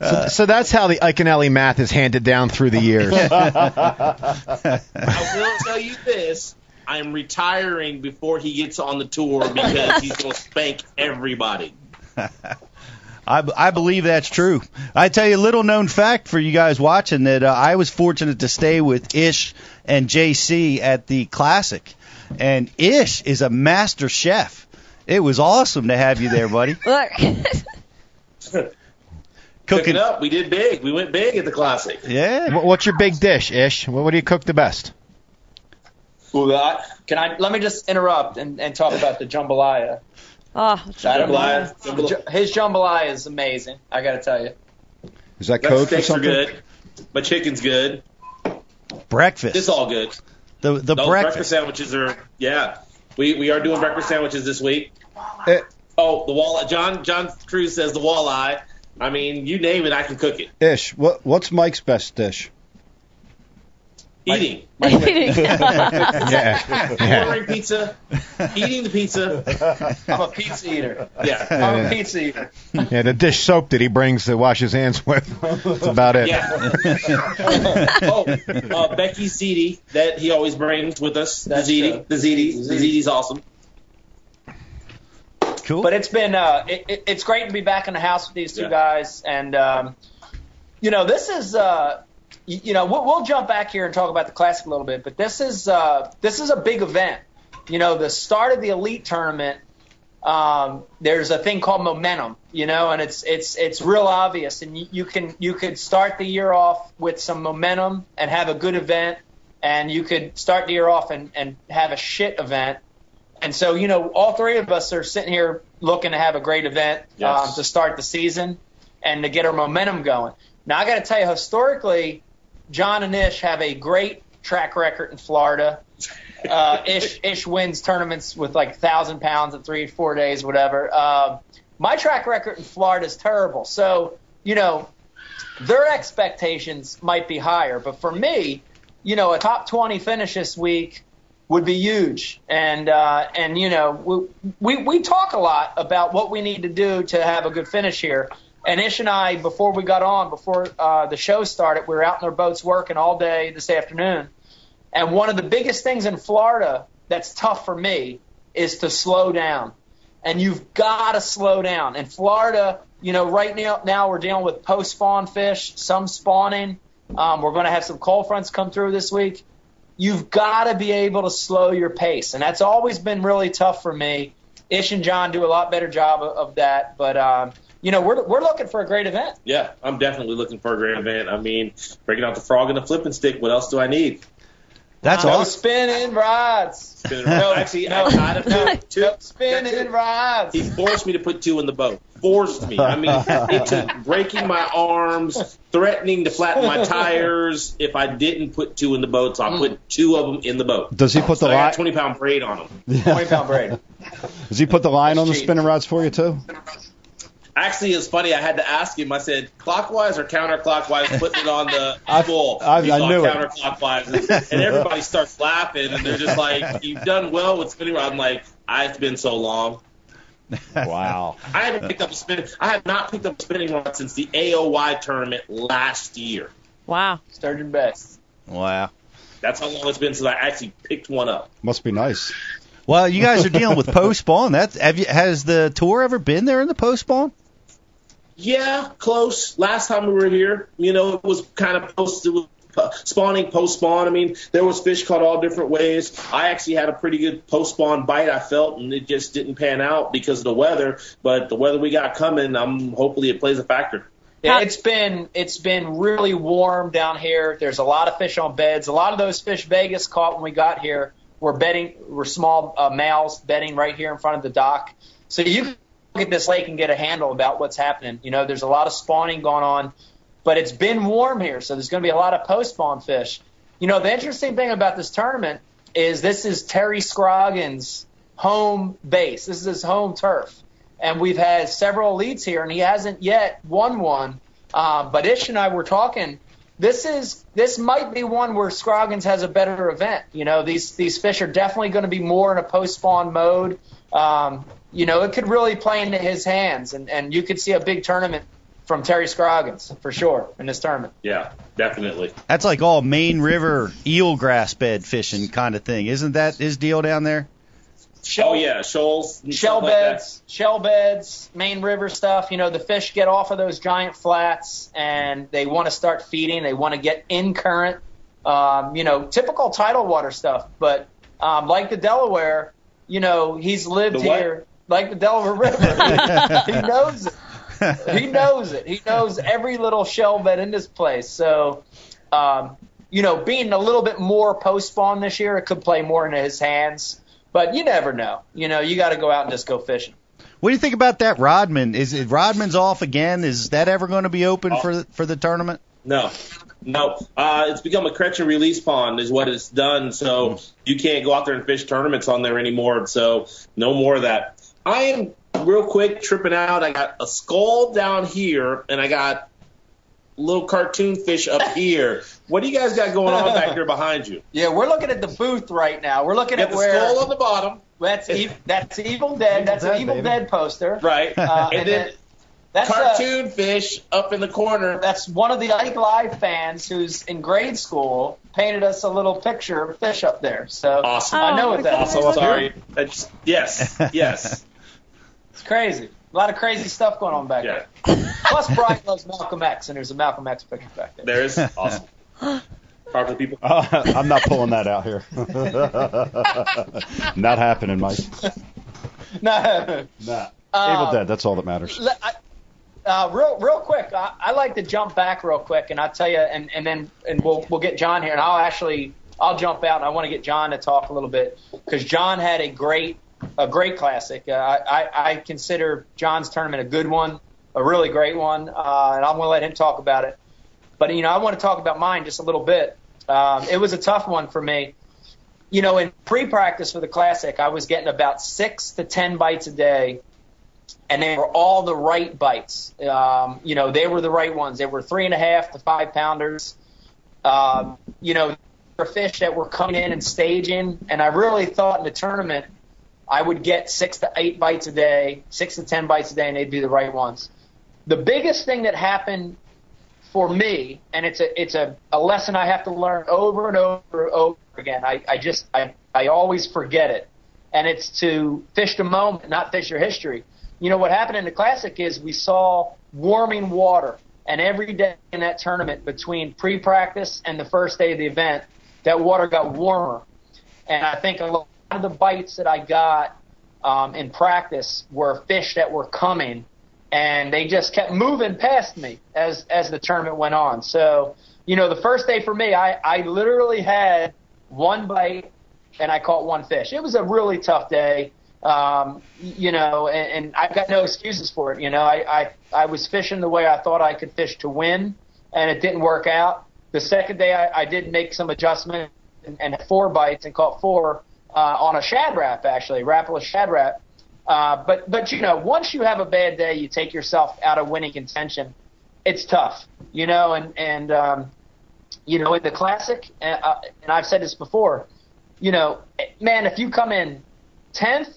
So, so that's how the Iaconelli math is handed down through the years. I will tell you this. I'm retiring before he gets on the tour because he's going to spank everybody. I, I believe that's true. I tell you a little known fact for you guys watching that uh, I was fortunate to stay with Ish and JC at the Classic, and Ish is a master chef. It was awesome to have you there, buddy. Look. Cook Cooking. it up. We did big. We went big at the Classic. Yeah. What's your big dish, Ish? What, what do you cook the best? Ooh, I- Can I? Let me just interrupt and, and talk about the jambalaya. Oh, Jambalaya. Jambalaya. His jambalaya is amazing. I got to tell you. Is that That code for something? good. My chicken's good. Breakfast. It's all good. the the Those breakfast breakfast. sandwiches are yeah. We we are doing breakfast sandwiches this week. Eh, Oh, the walleye. John John Crews says the walleye. I mean, you name it, I can cook it. Ish, what what's Mike's best dish? Eating, Yeah. yeah. ordering pizza, eating the pizza. I'm a pizza eater. Yeah, I'm a pizza eater. Yeah, the dish soap that he brings to wash his hands with. That's about it. yeah. oh, uh, Becky ziti that he always brings with us. The That's ziti, true. the ziti, the ziti's awesome. Cool. But it's been uh, it, it, it's great to be back in the house with these two Yeah. guys, and um, you know this is uh, you, you know we'll, we'll jump back here and talk about the classic a little bit, but this is uh, this is a big event. You know, the start of the elite tournament. Um, there's a thing called momentum, you know, and it's it's it's real obvious, and you, you can you could start the year off with some momentum and have a good event, and you could start the year off and, and have a shit event. And so, you know, all three of us are sitting here looking to have a great event Yes. um, to start the season and to get our momentum going. Now, I got to tell you, historically, John and Ish have a great track record in Florida. Uh, Ish Ish wins tournaments with like thousand pounds in three four days, whatever. Um, my track record in Florida is terrible. So, you know, their expectations might be higher, but for me, you know, a top 20 finish this week would be huge. And uh, and you know, we, we we talk a lot about what we need to do to have a good finish here. And Ish and I, before we got on, before uh, the show started, we were out in our boats working all day this afternoon. And one of the biggest things in Florida that's tough for me is to slow down. And you've got to slow down. In Florida, you know, right now, now we're dealing with post spawn fish, some spawning, Um, we're going to have some cold fronts come through this week. You've got to be able to slow your pace, and that's always been really tough for me. Ish and John do a lot better job of, of that, but um, you know we're we're looking for a great event. Yeah, I'm definitely looking for a great event. I mean, breaking out the frog and the flipping stick. What else do I need? That's no awesome. spinning rods. Spinning rods. Actually, I gotta put two. Spinning rods. He forced me to put two in the boat. Forced me. I mean, it took breaking my arms, threatening to flatten my tires if I didn't put two in the boat. So I put two of them in the boat. Does he put the So I got line? 20 pound braid on them. Twenty pound braid. Does he put the line on the spinning rods for you too? Actually, it's funny. I had to ask him. I said, clockwise or counterclockwise, putting it on the I- full. I- He I thought knew it. counterclockwise, and, and everybody starts laughing, and they're just like, "You've done well with spinning rod." I'm like, "I've been so long. Wow. I haven't picked up a spinning. I have not picked up a spinning rod since the AOY tournament last year. Wow. Sturgeon Best. Wow. That's how long it's been since I actually picked one up. Must be nice. Well, you guys are dealing with post spawn. That's have you, has the tour ever been there in the post spawn? Yeah, close. Last time we were here, you know, it was kind of post, spawning post spawn. I mean, there was fish caught all different ways. I actually had a pretty good post spawn bite. I felt, and it just didn't pan out because of the weather. But the weather we got coming, I'm hopefully it plays a factor. It's been it's been really warm down here. There's a lot of fish on beds. A lot of those fish Vegas caught when we got here were bedding were small uh, males bedding right here in front of the dock. So you at this lake and get a handle about what's happening. You know, there's a lot of spawning going on, but it's been warm here, so there's going to be a lot of post spawn fish. You know, the interesting thing about this tournament is this is Terry Scroggins' home base. This is his home turf and we've had several leads here, and he hasn't yet won one. Uh, but Ish and I were talking. This is this might be one where Scroggins has a better event. You know, these these fish are definitely going to be more in a post spawn mode. Um, you know, it could really play into his hands, and and you could see a big tournament from Terry Scroggins for sure in this tournament. Yeah, definitely. That's like all Main River eelgrass bed fishing kind of thing, isn't that his deal down there? Shell, Oh yeah, shoals, and shell stuff like beds, shell beds, main river stuff. You know, the fish get off of those giant flats and they want to start feeding. They want to get in current. Um, you know, typical tidal water stuff. But um, like the Delaware, you know, he's lived The what? here. Like the Delaware River, he knows it. He knows it. He knows every little shell bed in this place. So, um, you know, being a little bit more post spawn this year, it could play more into his hands. But you never know. You know, you got to go out and just go fishing. What do you think about that Rodman? Is it Rodman's off again? Is that ever going to be open Oh. for the, for the tournament? No, no. Uh, it's become a catch and release pond, is what it's done. So you can't go out there and fish tournaments on there anymore. So no more of that. I am real quick tripping out. I got a skull down here, and I got little cartoon fish up here. What do you guys got going on back there behind you? Yeah, we're looking at the booth right now. We're looking You at got the where skull on the bottom, that's e- that's Evil Dead. That's an Evil baby. Dead poster. right? Uh, and then that's uh, cartoon fish up in the corner. that's one of the Ike Live fans who's in grade school painted us a little picture of fish up there. So Awesome. I know Oh, what that is. Also, sorry. That's, yes, yes. It's crazy. A lot of crazy stuff going on back Yeah. there. Plus, Brian loves Malcolm X, and there's a Malcolm X picture back there. There is awesome. Powerful people. Uh, I'm not pulling that out here. not happening, Mike. No. Nah. Uh, Evil Dead. That's all that matters. Le- I- Uh, real, real quick, I, I like to jump back real quick, and I'll tell you, and, and then and we'll we'll get John here, and I'll actually I'll jump out, and I want to get John to talk a little bit because John had a great a great classic. Uh, I, I consider John's tournament a good one, a really great one, uh, and I'm going to let him talk about it. But you know, I want to talk about mine just a little bit. Um, it was a tough one for me. You know, in pre-practice for the classic, I was getting about six to ten bites a day and they were all the right bites. Um, you know, they were the right ones. They were three and a half to five pounders. Um, you know, fish that were coming in and staging, and I really thought in the tournament I would get six to eight bites a day, six to ten bites a day, and they'd be the right ones. The biggest thing that happened for me, and it's a it's a, a lesson I have to learn over and over and over again. I, I just I, I always forget it. And it's to fish the moment, not fish your history. You know what happened in the classic is we saw warming water and every day in that tournament between pre-practice and the first day of the event, that water got warmer. And I think a lot of the bites that I got um, in practice were fish that were coming, and they just kept moving past me as as the tournament went on. So, you know, the first day for me, I I literally had one bite and I caught one fish. It was a really tough day. Um, you know, and, and I've got no excuses for it. You know, I, I I was fishing the way I thought I could fish to win, and it didn't work out. The second day, I, I did make some adjustment and, and four bites and caught four uh, on a Shad Rap, actually, Rapala Shad Rap. Uh, but but you know, once you have a bad day, you take yourself out of winning contention. It's tough, you know, and and um, you know, in the classic, uh, and I've said this before, you know, man, if you come in tenth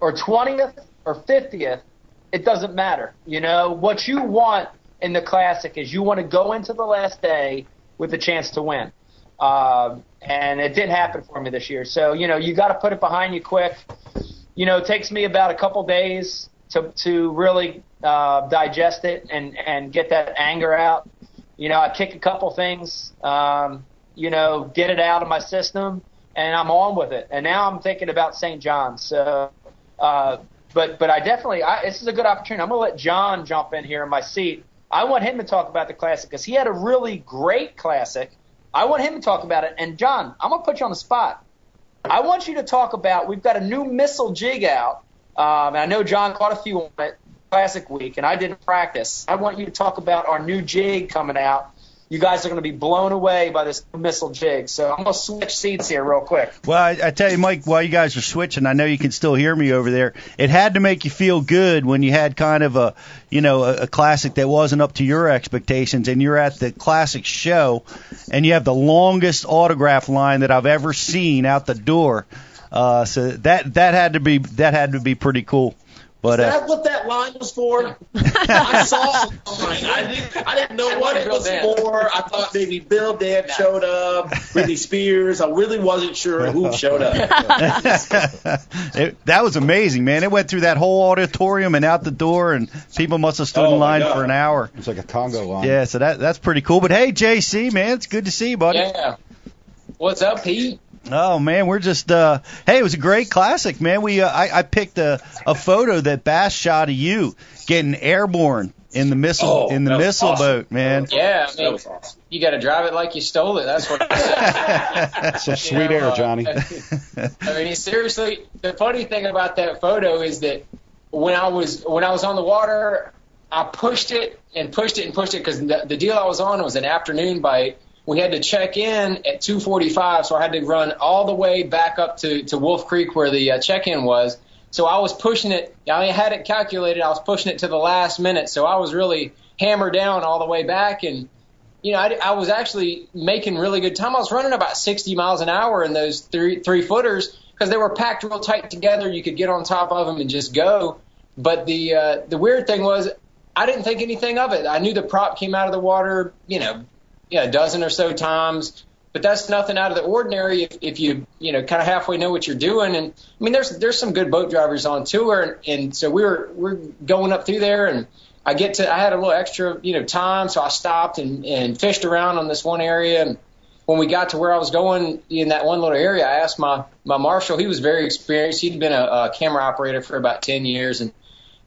or twentieth or fiftieth, it doesn't matter. You know, what you want in the classic is you want to go into the last day with a chance to win. Um, and it didn't happen for me this year. So, you know, you got to put it behind you quick. You know, it takes me about a couple days to to really uh, digest it and and get that anger out. You know, I kick a couple things, um, you know, get it out of my system, and I'm on with it. And now I'm thinking about St. John's. So, uh, but but I definitely I, this is a good opportunity. I'm gonna let John jump in here in my seat. I want him to talk about the classic because he had a really great classic. I want him to talk about it. And John, I'm gonna put you on the spot. I want you to talk about. We've got a new missile jig out, um, and I know John caught a few on it classic week, and I didn't practice. I want you to talk about our new jig coming out. You guys are going to be blown away by this missile jig. So I'm going to switch seats here real quick. Well, I, I tell you, Mike, while you guys are switching, I know you can still hear me over there. It had to make you feel good when you had kind of a, you know, a, a classic that wasn't up to your expectations, and you're at the classic show, and you have the longest autograph line that I've ever seen out the door. Uh, so that that had to be that had to be pretty cool. But Is uh, what that line was for? I saw the line. I didn't, I didn't know what it was for. I thought maybe Bill Dance showed up, Britney Spears. I really wasn't sure who showed up. it, that was amazing, man. It went through that whole auditorium and out the door, and people must have stood Oh, in line God. for an hour. It's like a Congo line. Yeah, so that that's pretty cool. But hey, JC, man, it's good to see you, buddy. Yeah. What's up, Pete? Oh man, we're just uh hey, it was a great classic, man. We uh, I I picked a a photo that Bass shot of you getting airborne in the missile Oh, in the missile awesome. boat, man. Yeah, I mean, you got to drive it like you stole it. That's what. Some sweet air, Johnny. I mean, seriously, the funny thing about that photo is that when I was when I was on the water, I pushed it and pushed it and pushed it because the, the deal I was on was an afternoon bite. We had to check in at 2:45, so I had to run all the way back up to to Wolf Creek where the uh, check-in was. So I was pushing it. I had it calculated. I was pushing it to the last minute, so I was really hammered down all the way back and you know, I, I was actually making really good time. I was running about 60 miles an hour in those three three footers because they were packed real tight together. You could get on top of them and just go. But the uh, the weird thing was, I didn't think anything of it. I knew the prop came out of the water, you know, yeah, a dozen or so times. But that's nothing out of the ordinary if, if you you know kind of halfway know what you're doing. And I mean, there's there's some good boat drivers on tour, and, and so we were we're going up through there and. I get to, I had a little extra, you know, time, so I stopped and, and fished around on this one area. And when we got to where I was going in that one little area, I asked my, my marshal, he was very experienced. He'd been a, a camera operator for about 10 years. And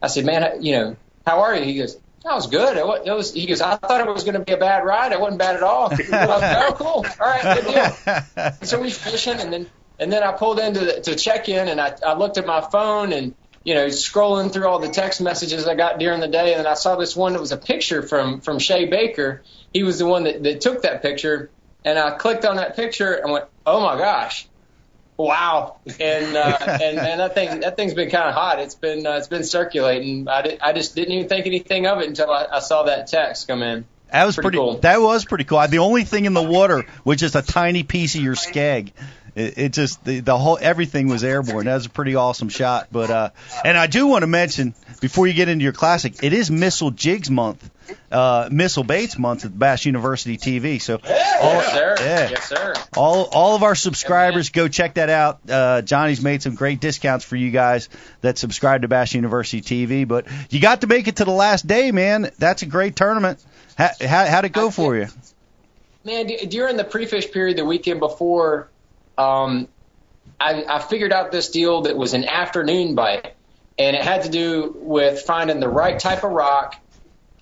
I said, man, you know, how are you? He goes, that was good. It was, it was, he goes, I thought it was going to be a bad ride. It wasn't bad at all. Like, oh, cool. All right, good deal. so we fishing and then, and then I pulled into the, to check in and I, I looked at my phone and, you know, scrolling through all the text messages I got during the day, and then I saw this one that was a picture from from Shaye Baker. He was the one that, that took that picture, and I clicked on that picture and went, "Oh my gosh, wow!" And uh, and man, that thing that thing's been kind of hot. It's been uh, it's been circulating. I did, I just didn't even think anything of it until I, I saw that text come in. That was Pretty pretty. cool. That was pretty cool. The only thing in the water was just a tiny piece of your skeg. It, it just the, the whole everything was airborne. That was a pretty awesome shot. But uh, and I do want to mention before you get into your classic, it is Missile Jigs month, uh, Missile Baits month at Bass University TV. So all, yes, sir. yeah. Yes, sir. all all of our subscribers go check that out. Uh, Johnny's made some great discounts for you guys that subscribe to Bass University TV. But you got to make it to the last day, man. That's a great tournament. How, how, how'd it go for you? Man, during the pre-fish period the weekend before, um, I, I figured out this deal that was an afternoon bite, and it had to do with finding the right type of rock,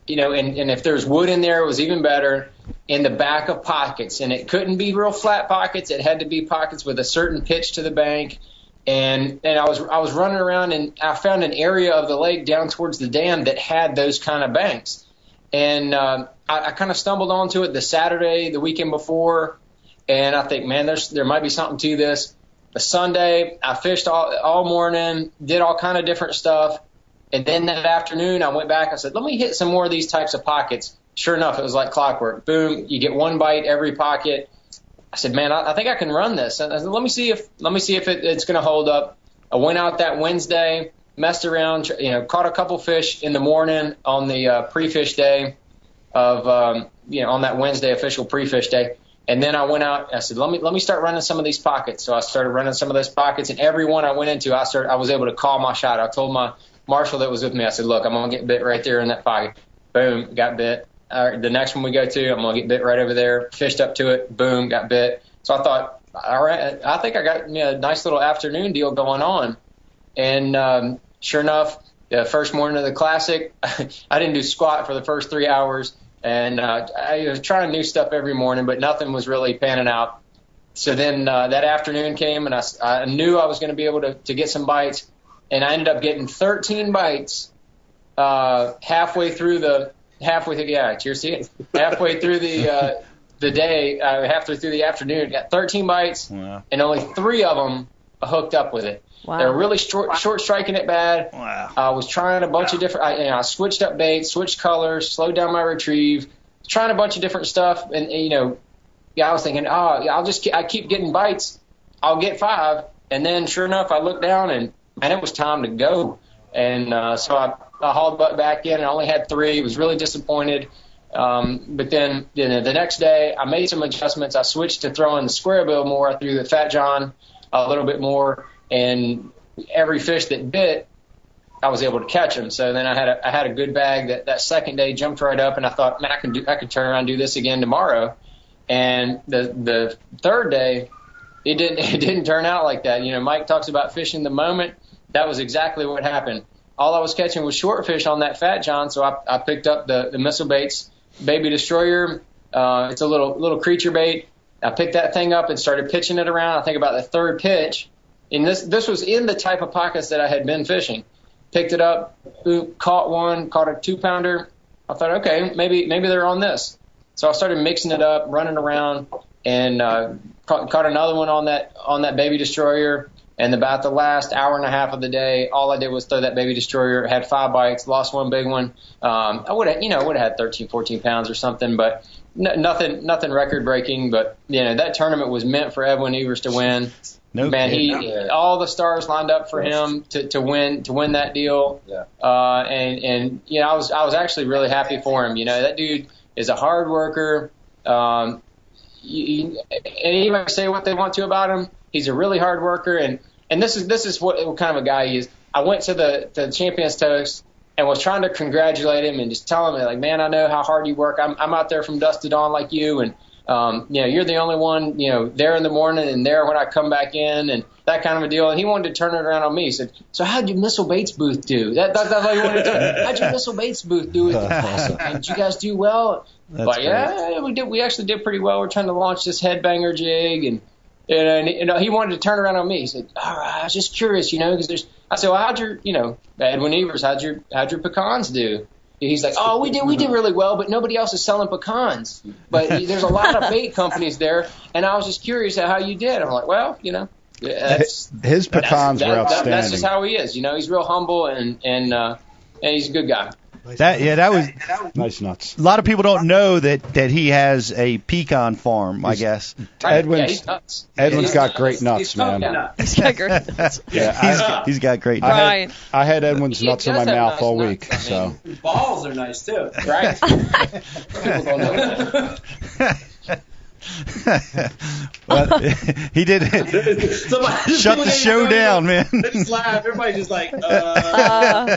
you know, and, and if there's wood in there, it was even better. In the back of pockets, and it couldn't be real flat pockets. It had to be pockets with a certain pitch to the bank. And and I was I was running around and I found an area of the lake down towards the dam that had those kind of banks. And um, I, I kind of stumbled onto it the Saturday, the weekend before, and I think, man, there's there might be something to this. The Sunday, I fished all all morning, did all kind of different stuff, and then that afternoon, I went back. I said, let me hit some more of these types of pockets. Sure enough, it was like clockwork. Boom, you get one bite every pocket. I said, man, I, I think I can run this. And I said, let me see if let me see if it, it's going to hold up. I went out that Wednesday, messed around, you know, caught a couple fish in the morning on the uh, pre-fish day of um, you know on that Wednesday official pre-fish day. And then I went out. and I said, let me let me start running some of these pockets. So I started running some of those pockets, and every one I went into, I started I was able to call my shot. I told my marshal that was with me, I said, look, I'm gonna get bit right there in that pocket. Boom, got bit. The next one we go to, I'm gonna get bit right over there. Fished up to it, boom, got bit. So I thought, all right, I think I got know, a nice little afternoon deal going on. And um, sure enough, the first morning of the classic, I didn't do squat for the first three hours, and uh, I was trying new stuff every morning, but nothing was really panning out. So then uh, that afternoon came, and I, I knew I was going to be able to, to get some bites, and I ended up getting 13 bites uh, halfway through the halfway through yeah cheers to you halfway through the uh, the day uh, halfway through the afternoon got 13 bites Wow. and only three of them hooked up with it. Wow. They were really short, short striking it bad. Wow. I was trying a bunch of different. I, you know, I switched up baits, switched colors, slowed down my retrieve, trying a bunch of different stuff, and, and, you know, yeah, I was thinking, oh, I'll just ke- I keep getting bites, I'll get five, and then sure enough, I looked down and and it was time to go, and uh, so I, I hauled butt back in and I only had three. Was really disappointed. Um, but then you know, the next day, I made some adjustments. I switched to throwing the square bill more. I threw the Fat John a little bit more, and every fish that bit, I was able to catch them. So then I had a I had a good bag that that second day jumped right up, and I thought, man, I can do I can turn around and do this again tomorrow. And the the third day, it didn't it didn't turn out like that. You know, Mike talks about fishing the moment. That was exactly what happened. All I was catching was short fish on that Fat John, so I, I picked up the the missile baits baby destroyer. Uh, it's a little little creature bait. I picked that thing up and started pitching it around. I think about the third pitch, and this this was in the type of pockets that I had been fishing. Picked it up, caught one, caught a two pounder. I thought, okay, maybe maybe they're on this. So I started mixing it up, running around, and uh, caught, caught another one on that on that baby destroyer. And about the last hour and a half of the day, all I did was throw that baby destroyer. Had five bites, lost one big one. Um, I would have, you know, would have had 13, 14 pounds or something, but n- nothing, nothing record breaking. But you know, that tournament was meant for Edwin Evers to win. No Man, kidding. he all the stars lined up for him to, to win to win that deal. Yeah. Uh, and and you know, I was I was actually really happy for him. You know, that dude is a hard worker. Um, you, you- and anybody say what they want to about him, he's a really hard worker. And and this is this is what, what kind of a guy he is. I went to the to the Champions Toast and was trying to congratulate him and just tell him like, man, I know how hard you work. I'm I'm out there from dusk to dawn like you, and um, you know, you're the only one, you know, there in the morning and there when I come back in and that kind of a deal. And he wanted to turn it around on me. He said, so how'd your Missile Baits booth do? That, that, that's how he wanted to tell How'd your Missile Baits booth do? And did you guys do well? That's but great. yeah, we did. We actually did pretty well. We're trying to launch this headbanger jig, and and, and you know, he wanted to turn around on me. He said, "All right, I was just curious, you know, because there's." I said, "Well, how'd your, you know, Edwin Evers, how'd your how'd your pecans do?" He's like, "Oh, we did we did really well, but nobody else is selling pecans. But there's a lot of bait companies there, and I was just curious at how you did." I'm like, "Well, you know." That's, His pecans that- were that- outstanding. That's just how he is. You know, he's real humble and and uh, and he's a good guy. That yeah, that was Nice nuts. a lot of people don't know that that he has a pecan farm. I guess. Edwin's Yeah, he's nuts. Edwin's He's got great nuts, man. He's got great nuts. Yeah, He's I, he's got great. I had, I had Edwin's He nuts in my mouth nice all nuts, week. I So Balls are nice too. Right? People don't know that. well, he did. Somebody- Shut the show down, man. They just. Everybody's just like, uh, Uh,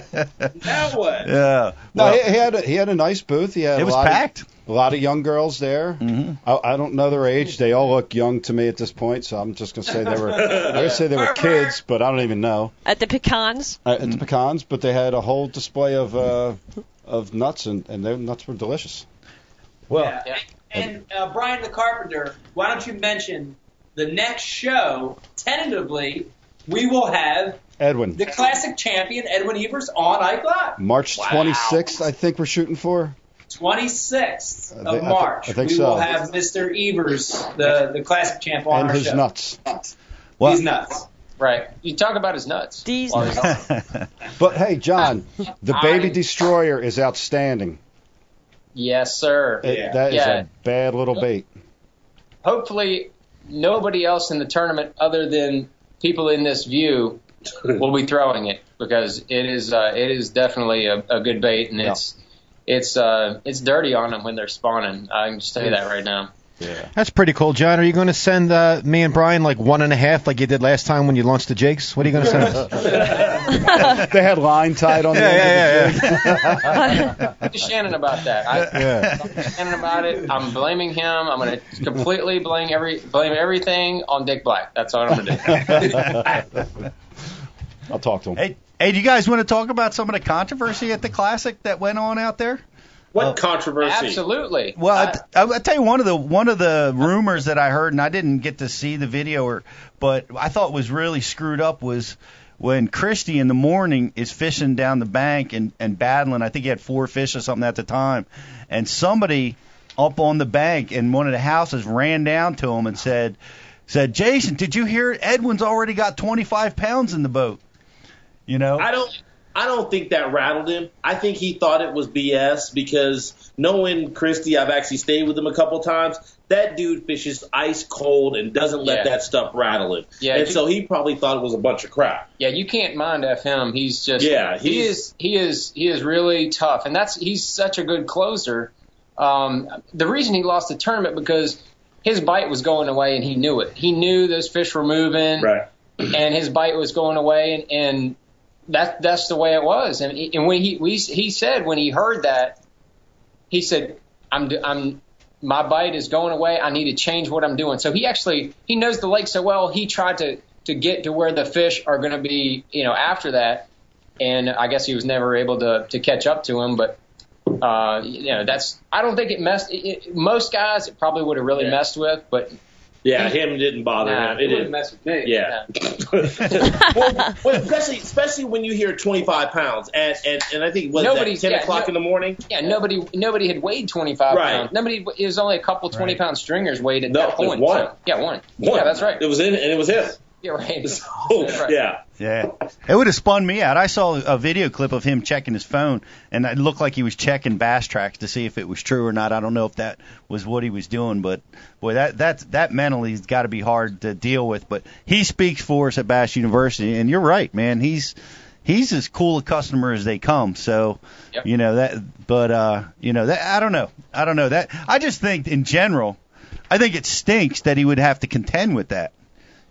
now what? Yeah. no, Well, he, he had a, he had a nice booth. He had it a was lot packed. Of, a lot of young girls there. Mhm. I, I don't know their age. They all look young to me at this point, so I'm just gonna say they were. I gonna say they were kids, but I don't even know. at the pecans. Uh, at the pecans, but they had a whole display of uh, of nuts, and and their nuts were delicious. Well, Yeah. And uh, Brian the Carpenter, why don't you mention the next show? Tentatively, we will have Edwin, the classic champion Edwin Evers on Ike Live. March Wow. 26th, I think we're shooting for. 26th I of thi- I thi- March. I think we so. will have Mr. Evers, the the classic champ, on and our his show. nuts. well, He's nuts. Right. You talk about his nuts. These While he's. But hey, John, the Baby I- Destroyer is outstanding. Yes, sir. It- That is Yeah. a bad little bait. Hopefully, nobody else in the tournament other than people in this view will be throwing it because it is uh, it is definitely a, a good bait and Yeah. it's it's uh it's dirty on them when they're spawning. I can just tell you that right now. Yeah. That's pretty cool, John. Are you going to send uh, me and Brian like one and a half, like you did last time when you launched the jigs? What are you going to send us? they had line tied on the Yeah, end yeah, of the jig. Talk to Shannon about that. I, Yeah. talk to Shannon about it. I'm blaming him. I'm going to completely blame every blame everything on Dick Black. That's all I'm going to do. I'll talk to him. hey, hey, do you guys want to talk about some of the controversy at the classic that went on out there? What Uh, controversy? Absolutely. Well, I- I, I, I tell you one of the one of the rumors that I heard, and I didn't get to see the video, or but I thought was really screwed up was when Christie in the morning is fishing down the bank and and battling. I think he had four fish or something at the time, and somebody up on the bank in one of the houses ran down to him and said said Jason, did you hear Edwin's already got 25 pounds in the boat? You know, I don't. I don't think that rattled him. I think he thought it was BS because knowing Christie, I've actually stayed with him a couple times. That dude fishes ice cold and doesn't let Yeah. that stuff rattle him. Yeah, and he- so he probably thought it was a bunch of crap. Yeah, you can't mind f him. He's just Yeah, he is he is he is really tough, and that's he's such a good closer. Um, the reason he lost the tournament because his bite was going away, and he knew it. He knew those fish were moving, Right. and his bite was going away, and, and that that's the way it was. And, he- and when he we, he said when he heard that, he said, "I'm I'm my bite is going away. I need to change what I'm doing." So he actually he knows the lake so well. He tried to to get to where the fish are going to be, you know, after that. And I guess he was never able to to catch up to him, but. Uh, you know, that's. I don't think it messed. It, it, most guys, it probably would have really Yeah. messed with, but Yeah, him didn't bother nah, him. it It didn't. mess with me. Yeah. well, well, especially especially when you hear 25 pounds, and and, and I think what is Nobody's- that 10 yeah, o'clock no- in the morning. Yeah, nobody nobody had weighed 25 Right. pounds. Nobody it was only a couple 20 Right. pound stringers weighed at No, that point. one. So, yeah, one. One. Yeah, that's right. It was in, and it was him. Yeah, right. So, Right. yeah. Yeah, it would have spun me out. I saw a video clip of him checking his phone, and it looked like he was checking bass tracks to see if it was true or not. I don't know if that was what he was doing, but boy, that that that mentally's got to be hard to deal with. But he speaks for us at Bass University, and you're right, man. He's he's as cool a customer as they come. So, Yep. you know that. But uh, you know that I don't know. I don't know that. I just think in general, I think it stinks that he would have to contend with that.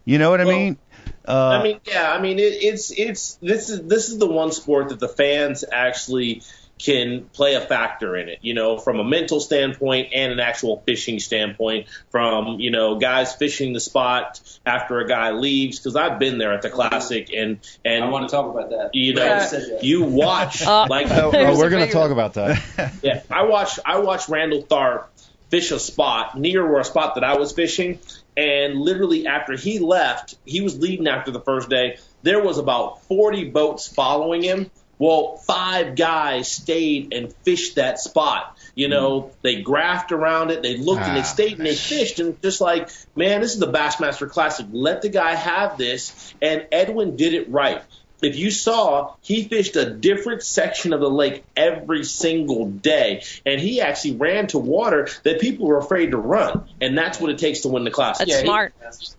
You know what I mean? Uh, I mean, yeah, I mean, it, it's it's this is this is the one sport that the fans actually can play a factor in it. You know, from a mental standpoint and an actual fishing standpoint. From you know, guys fishing the spot after a guy leaves because I've been there at the classic and and I want to talk about that. you know Yeah. You watch Uh, like Oh, oh, we're going to talk about that. yeah, I watched I watched Randall Tharp fish a spot near where a spot that I was fishing, and literally after he left, he was leading after the first day. There was about 40 boats following him. Well, five guys stayed and fished that spot. You know, they graphed around it, they looked and they Ah, stayed and they fished, and just like, man, this is the Bassmaster Classic. Let the guy have this, and Edwin did it right if you saw, he fished a different section of the lake every single day, and he actually ran to water that people were afraid to run, and that's what it takes to win the class. That's Yeah, he- smart.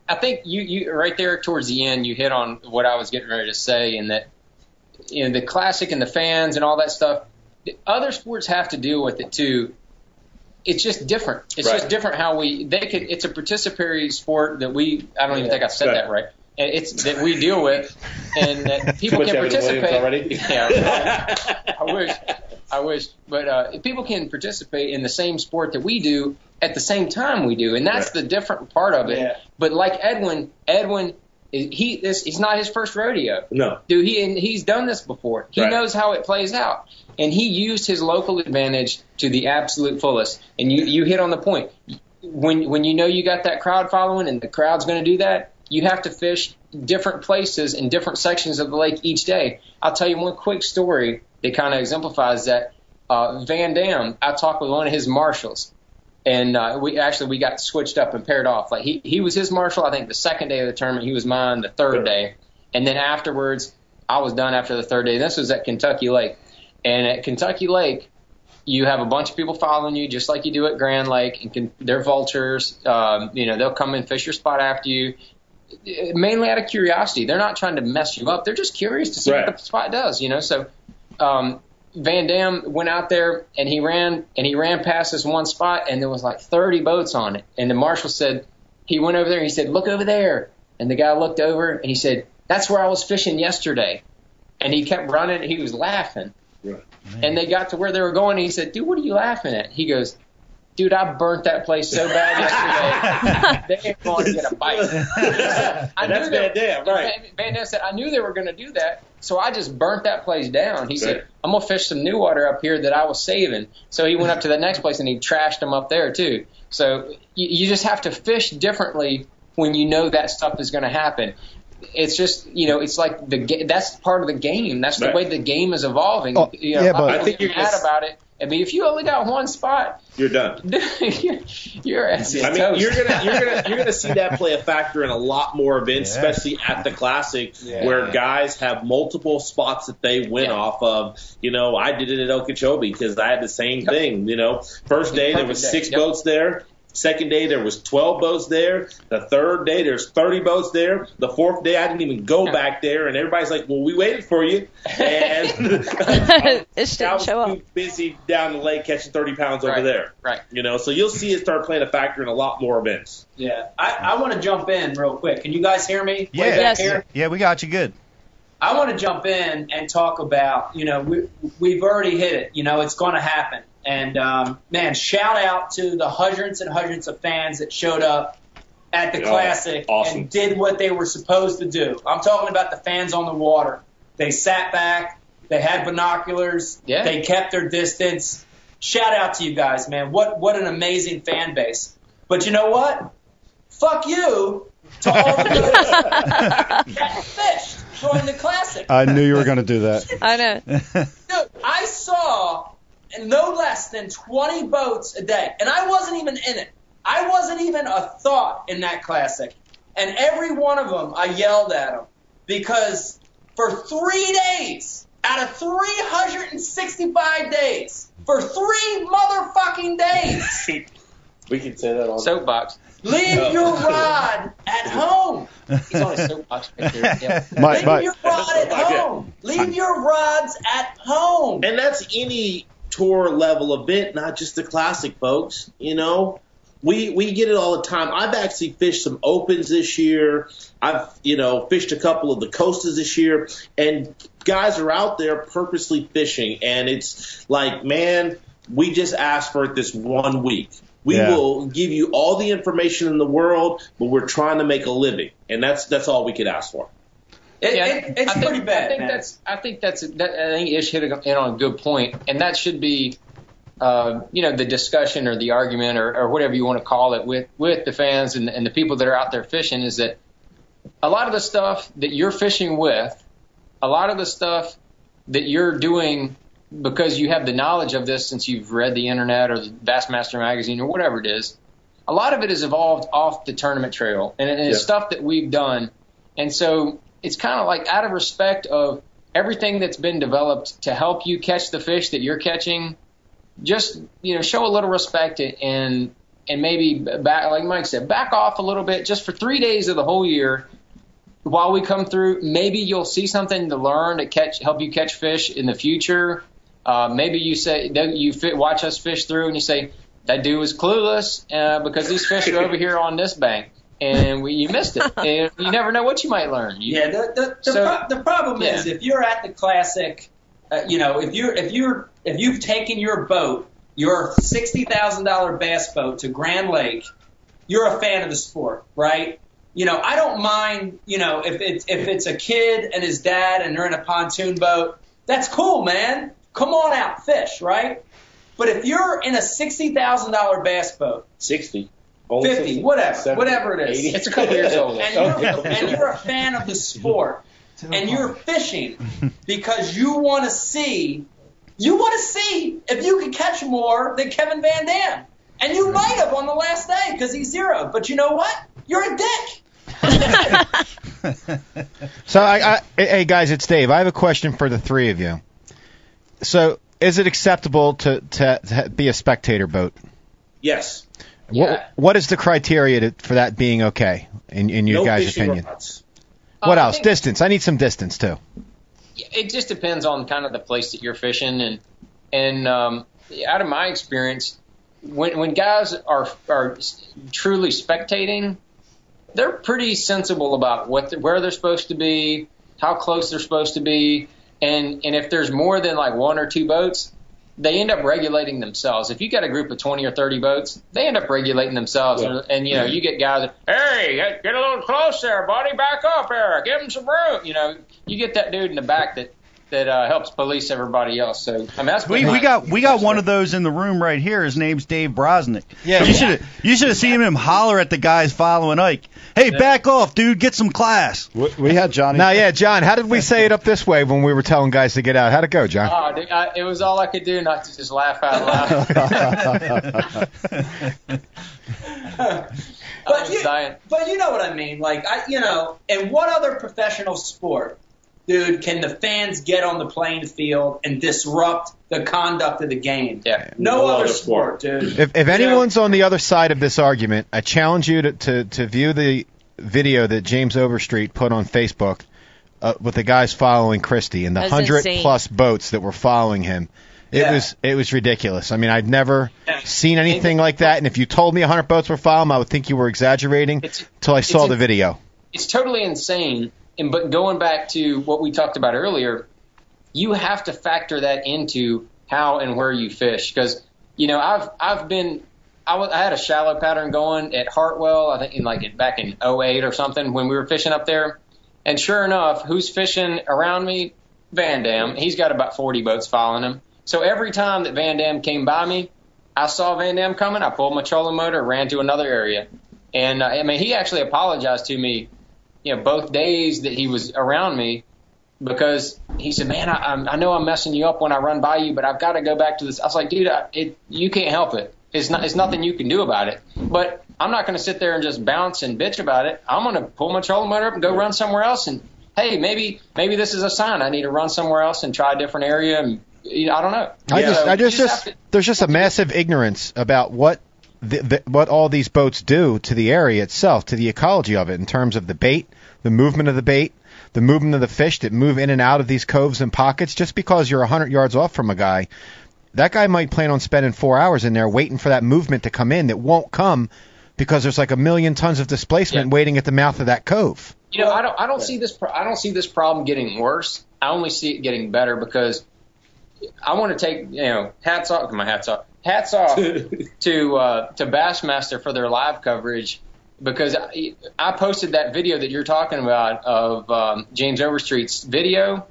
I think you, you right there towards the end, you hit on what I was getting ready to say, and that you know the classic and the fans and all that stuff. the Other sports have to deal with it too. It's just different. It's Right. just different how we they could. It's a participatory sport that we. I don't even think I said Right. that right. It's that we deal with, and that people can participate. already? Yeah, I wish. I wish, but uh, people can participate in the same sport that we do at the same time we do, and that's the different part of it. Yeah. But like Edwin, Edwin, he this he's not his first rodeo. No. Dude, he and he's done this before. He Right. knows how it plays out, and he used his local advantage to the absolute fullest. And you you hit on the point. When when you know you got that crowd following, and the crowd's going to do that, you have to fish different places in different sections of the lake each day. I'll tell you one quick story that kind of exemplifies that. Uh, Van Dam, I talked with one of his marshals, and uh, we actually we got switched up and paired off. Like he he was his marshal, I think the second day of the tournament. He was mine the third day, and then afterwards I was done after the third day. This was at Kentucky Lake, and at Kentucky Lake. You have a bunch of people following you, just like you do at Grand Lake, and can, they're vultures. Um, you know, they'll come and fish your spot after you, mainly out of curiosity. They're not trying to mess you up. They're just curious to see Right. what the spot does. You know, so um, Van Dam went out there and he ran and he ran past this one spot and there was like 30 boats on it. And the marshal said he went over there and he said, "Look over there." And the guy looked over and he said, "That's where I was fishing yesterday." And he kept running. and He was laughing. And they got to where they were going. And he said, "Dude, what are you laughing at?" He goes. Dude, I burnt that place so bad yesterday. they ain't going to get a bite. I And that's knew they- Van Dam, right. Van, Van Dam said, I knew they were going to do that, so I just burnt that place down. He Right. said, I'm going to fish some new water up here that I was saving. So he went up to the next place and he trashed them up there too. So you, you just have to fish differently when you know that stuff is going to happen. It's just, you know, it's like the ga- that's part of the game. That's the Right. way the game is evolving. Oh, you know, yeah, a lot but- I think you're mad just- about it. I mean, if you only got one spot, You're done. you're, your ass is I mean, toast. you're gonna you're gonna you're gonna see that play a factor in a lot more events, Yeah. especially at the classic, Yeah. where guys have multiple spots that they win Yeah. off of. You know, I did it at Okeechobee because I had the same Yep. thing. You know, first day there was Perfect day. six Yep. boats there. Second day there was 12 boats there. The third day there's 30 boats there. The fourth day I didn't even go back there, and everybody's like, "Well, we waited for you," and Ish I didn't was show up. too busy down the lake catching 30 pounds over there. Right. You know, so you'll see it start playing a factor in a lot more events. Yeah, I, I want to jump in real quick. Can you guys hear me? Yeah, Yes. here? yeah, we got you good. I want to jump in and talk about, you know, we, we've already hit it. You know, it's going to happen. And, um, man, shout out to the hundreds and hundreds of fans that showed up at the Yeah, Classic awesome. and did what they were supposed to do. I'm talking about the fans on the water. They sat back, they had binoculars, Yeah. they kept their distance. Shout out to you guys, man. What what an amazing fan base. But you know what? Fuck you to all the guys that fished during the Classic. I knew you were going to do that. I know. Dude, I saw no less than 20 boats a day, and I wasn't even in it. I wasn't even a thought in that classic. And every one of them, I yelled at them because for three days out of 365 days, for three motherfucking days, We can say that on Soapbox. leave your rod at home. He's on his soapbox right there. Yeah. Mike, Leave Mike, your rod at home. Leave your rods at home. And that's any tour level event, not just the classic, folks. You know, we we get it all the time. I've actually fished some opens this year. I've you know fished a couple of the coasters this year, and guys are out there purposely fishing, and it's like, man, we just asked for it this one week. We Yeah. will give you all the information in the world, but we're trying to make a living, and that's that's all we could ask for. It, Yeah, it, it's I think, pretty bad, I think man. that's. I think that's. That, I think Ish hit in on a good point, and that should be, uh, you know, the discussion or the argument or, or whatever you want to call it with with the fans and, and the people that are out there fishing is that a lot of the stuff that you're fishing with, a lot of the stuff that you're doing because you have the knowledge of this since you've read the internet or the Bassmaster magazine or whatever it is, a lot of it has evolved off the tournament trail and, and it's stuff that we've done. And so it's kind of like out of respect of everything that's been developed to help you catch the fish that you're catching. Just you know, show a little respect and and maybe back, like Mike said, back off a little bit just for three days of the whole year while we come through. Maybe you'll see something to learn to catch, help you catch fish in the future. Uh, maybe you say you fit, watch us fish through and you say that dude was clueless uh, because these fish are over here on this bank and we, you missed it. And you never know what you might learn. You, Yeah, the the, the, So- pro- the problem is if you're at the classic, uh, you know, if you're if you're if you've taken your boat, your sixty thousand dollar bass boat to Grand Lake, you're a fan of the sport, right? You know, I don't mind, you know, if it's if it's a kid and his dad and they're in a pontoon boat, that's cool, man. Come on out, fish, right? But if you're in a sixty thousand dollar bass boat, Sixty. Only 50, 60. whatever, 70, whatever it is. 80. It's a couple years old. and you're, and you're a fan of the sport, and you're fishing because you want to see, you want to see if you can catch more than Kevin Van Dam, and you might have on the last day because he's zero. But you know what? You're a dick. So, I, I, hey guys, it's Dave. I have a question for the three of you. So, is it acceptable to to, to be a spectator boat? Yes. What what is the criteria to, for that being okay in in your no guys' opinion? What Uh, else? think- Distance. I need some distance too. it just depends on kind of the place that you're fishing and and um, out of my experience, when when guys are are truly spectating, they're pretty sensible about what the, where they're supposed to be, how close they're supposed to be, and and if there's more than like one or two boats, they end up regulating themselves. If you got a group of 20 or 30 boats, they end up regulating themselves. Yeah. And, and you know, you get guys that, hey, get, get a little close there, buddy, back up there, give him some room. You know, you get that dude in the back that that uh, helps police everybody else. So I mean, that's We, we got we got one of those in the room right here. His name's Dave Brosnick. Yeah. you should you should have seen him holler at the guys following Ike. Hey, back off, dude. Get some class. We, we had Johnny. Now, yeah, John, how did we say it up this way when we were telling guys to get out? How'd it go, John? Oh, dude, I, it was all I could do not to just laugh out loud. But you, dying. but you know what I mean. Like I, you know, in what other professional sport, dude, can the fans get on the playing field and disrupt the conduct of the game? Yeah. No, No other other sport, dude. If, if anyone's on the other side of this argument, I challenge you to, to, to view the video that James Overstreet put on Facebook uh, with the guys following Christie and the That's hundred insane. plus boats that were following him. It Yeah. was it was ridiculous. I mean, I'd never seen anything like that. And if you told me a hundred boats were following him, I would think you were exaggerating It's- until I saw the video. it's totally insane. And but going back to what we talked about earlier, you have to factor that into how and where you fish because you know I've I've been I, had a shallow pattern going at Hartwell I think in like in, back in '08 or something when we were fishing up there, and sure enough, who's fishing around me? Van Dam. He's got about 40 boats following him. So every time that Van Dam came by me, I saw Van Dam coming. I pulled my trolling motor, ran to another area, and uh, I mean he actually apologized to me you know, both days that he was around me because he said, man, I, I'm- know I'm messing you up when I run by you, but I've got to go back to this. I was like, dude, I, it, you can't help it. It's not, it's nothing you can do about it. But I'm not going to sit there and just bounce and bitch about it. I'm going to pull my trolling motor up and go run somewhere else. And hey, maybe, maybe this is a sign. I need to run somewhere else and try a different area. And you know, I don't know. I So just, I you just, just to- there's just a massive ignorance about what the, the, what all these boats do to the area itself, to the ecology of it, in terms of the bait, the movement of the bait, the movement of the fish that move in and out of these coves and pockets. Just because you're 100 yards off from a guy, that guy might plan on spending four hours in there waiting for that movement to come in that won't come because there's like a million tons of displacement waiting at the mouth of that cove. You know, I don't I don't see this pro- I don't see this problem getting worse. I only see it getting better because I want to take you know hats off my hats off hats off to uh, to Bassmaster for their live coverage because I, I posted that video that you're talking about of um, James Overstreet's video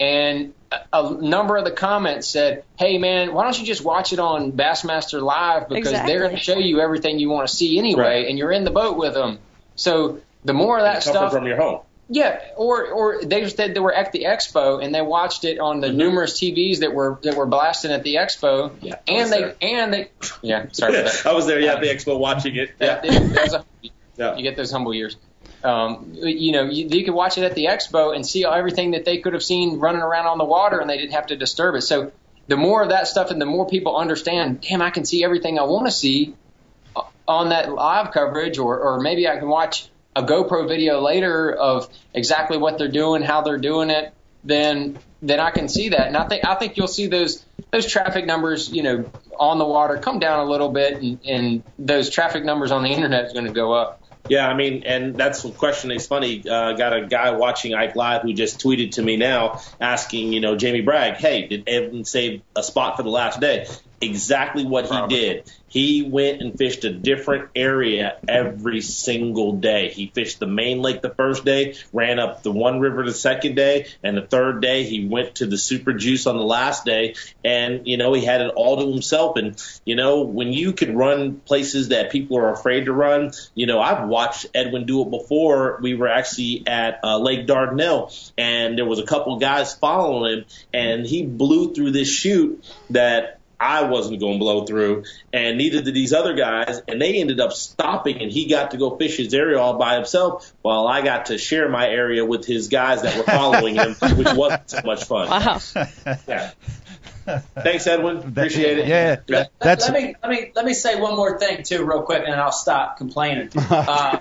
and a a number of the comments said, "Hey man, why don't you just watch it on Bassmaster Live because they're going to show you everything you want to see anyway, Right. and you're in the boat with them." So the more of that stuff, from your home. Yeah, or or they said they were at the expo and they watched it on the Mm-hmm. numerous TVs that were that were blasting at the expo. Yeah, and they there. and they yeah sorry for that. I was there, yeah, at the expo watching it. Yeah, Yeah. it- a- Yeah. you get those humble years. Um, you know, you, you could watch it at the expo and see everything that they could have seen running around on the water, and they didn't have to disturb it. So the more of that stuff, and the more people understand, damn, I can see everything I want to see on that live coverage, or, or maybe I can watch a GoPro video later of exactly what they're doing, how they're doing it. Then then I can see that, and I think I think you'll see those those traffic numbers, you know, on the water come down a little bit, and, and those traffic numbers on the internet is going to go up. Yeah, I mean, and that's the question. It's funny. Uh, got a guy watching Ike Live who just tweeted to me now asking, you know, Jamie Bragg, hey, did Edwin save a spot for the last day? Exactly what he did. He went and fished a different area every single day. He fished the main lake the first day, ran up the one river the second day, and the third day he went to the super juice on the last day. And, you know, he had it all to himself. And, you know, when you can run places that people are afraid to run, you know, I've watched Edwin do it before. We were actually at uh, Lake Dardanelle, and there was a couple of guys following him, and he blew through this chute that I wasn't going to blow through, and neither did these other guys. And they ended up stopping, and he got to go fish his area all by himself, while I got to share my area with his guys that were following him, which wasn't so much fun. Wow. Yeah. Thanks, Edwin. Appreciate it. Yeah, Let, that's let me let me let me say one more thing too, real quick, and I'll stop complaining. Uh,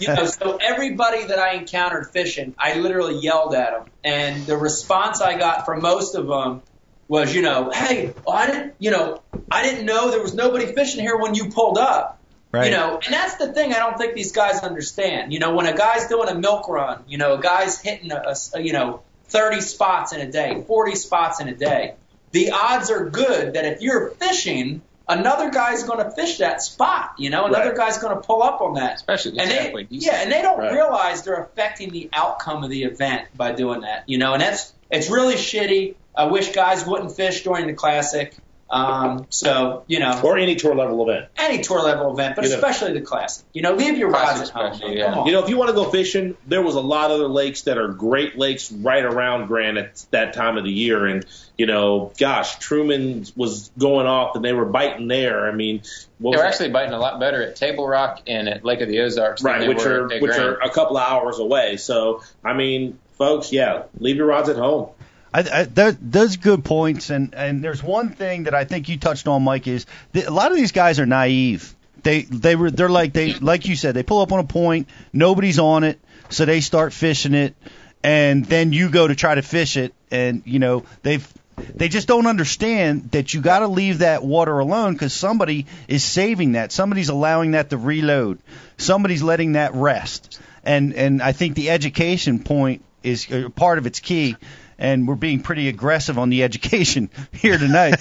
you know, so everybody that I encountered fishing, I literally yelled at them, and the response I got from most of them was, you know, hey, well, I didn't, you know, I didn't know there was nobody fishing here when you pulled up. Right. You know, and that's the thing I don't think these guys understand. You know, when a guy's doing a milk run, you know, a guy's hitting a, a you know 30 spots in a day, 40 spots in a day. The odds are good that if you're fishing, another guy's going to fish that spot. You know, another Right. guy's going to pull up on that. Especially and the they, yeah, and they don't Right. realize they're affecting the outcome of the event by doing that. You know, and that's it's really shitty. I wish guys wouldn't fish during the classic. Um, so you know, Or any tour level event. any tour level event, but You know. especially the classic. You know, leave your rods at home. yeah. You know, if you want to go fishing, there was a lot of other lakes that are great lakes right around Grand at that time of the year. And, you know, gosh, Truman was going off and they were biting there. I mean, what They was were that? actually biting a lot better at Table Rock and at Lake of the Ozarks. than right, they which were are at which Grand. are a couple of hours away. So, I mean, folks, yeah, leave your rods at home. I, I, that, those good points, and and there's one thing that I think you touched on, Mike, is that a lot of these guys are naive. They they were they're like they like you said they pull up on a point, nobody's on it, so they start fishing it, and then you go to try to fish it, and you know they've they just don't understand that you got to leave that water alone because somebody is saving that, somebody's allowing that to reload, somebody's letting that rest, and and I think the education point is uh, part of its key and we're being pretty aggressive on the education here tonight.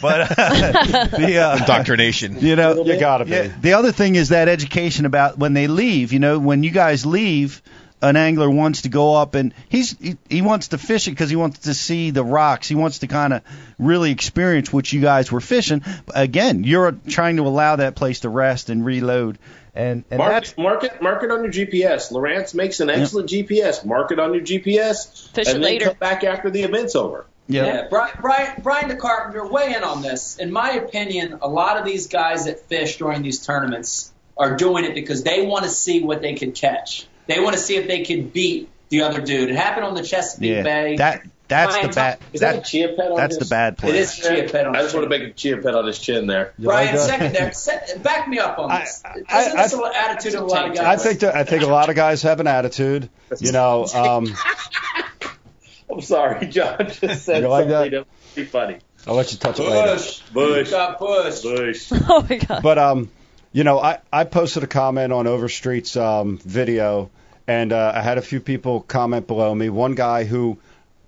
but uh, the uh, Indoctrination. you know, You gotta be. yeah, the other thing is that education about when they leave. You know, when you guys leave, an angler wants to go up and he's he, he wants to fish it because he wants to see the rocks. He wants to kind of really experience what you guys were fishing. Again, you're trying to allow that place to rest and reload. And and Mark, that's it, mark it, mark it on your GPS. Lowrance makes an excellent GPS. Mark it on your GPS, Fish and it then later. come back after the event's over. yeah. Yeah, Brian, Brian, Brian the Carpenter, weigh in on this. In my opinion, a lot of these guys that fish during these tournaments are doing it because they want to see what they can catch. They want to see if they can beat the other dude. It happened on the Chesapeake Yeah, Bay. that that's the bad. Is that, a That, chia pet on that's his? the bad it play. is chia pet on I just the want to make a chia pet on his chin there. Brian, like that? second there, back me up on this. I- Isn't I- this I- an attitude of a lot of guys. I think that I think a lot of guys have an attitude. You know, um, I'm sorry, John just said You like something that was pretty funny. I'll let you touch it later. Bush, Bush. got Bush. Bush. Oh my god. But um, you know, I I posted a comment on Overstreet's um video, and uh, I had a few people comment below me. One guy who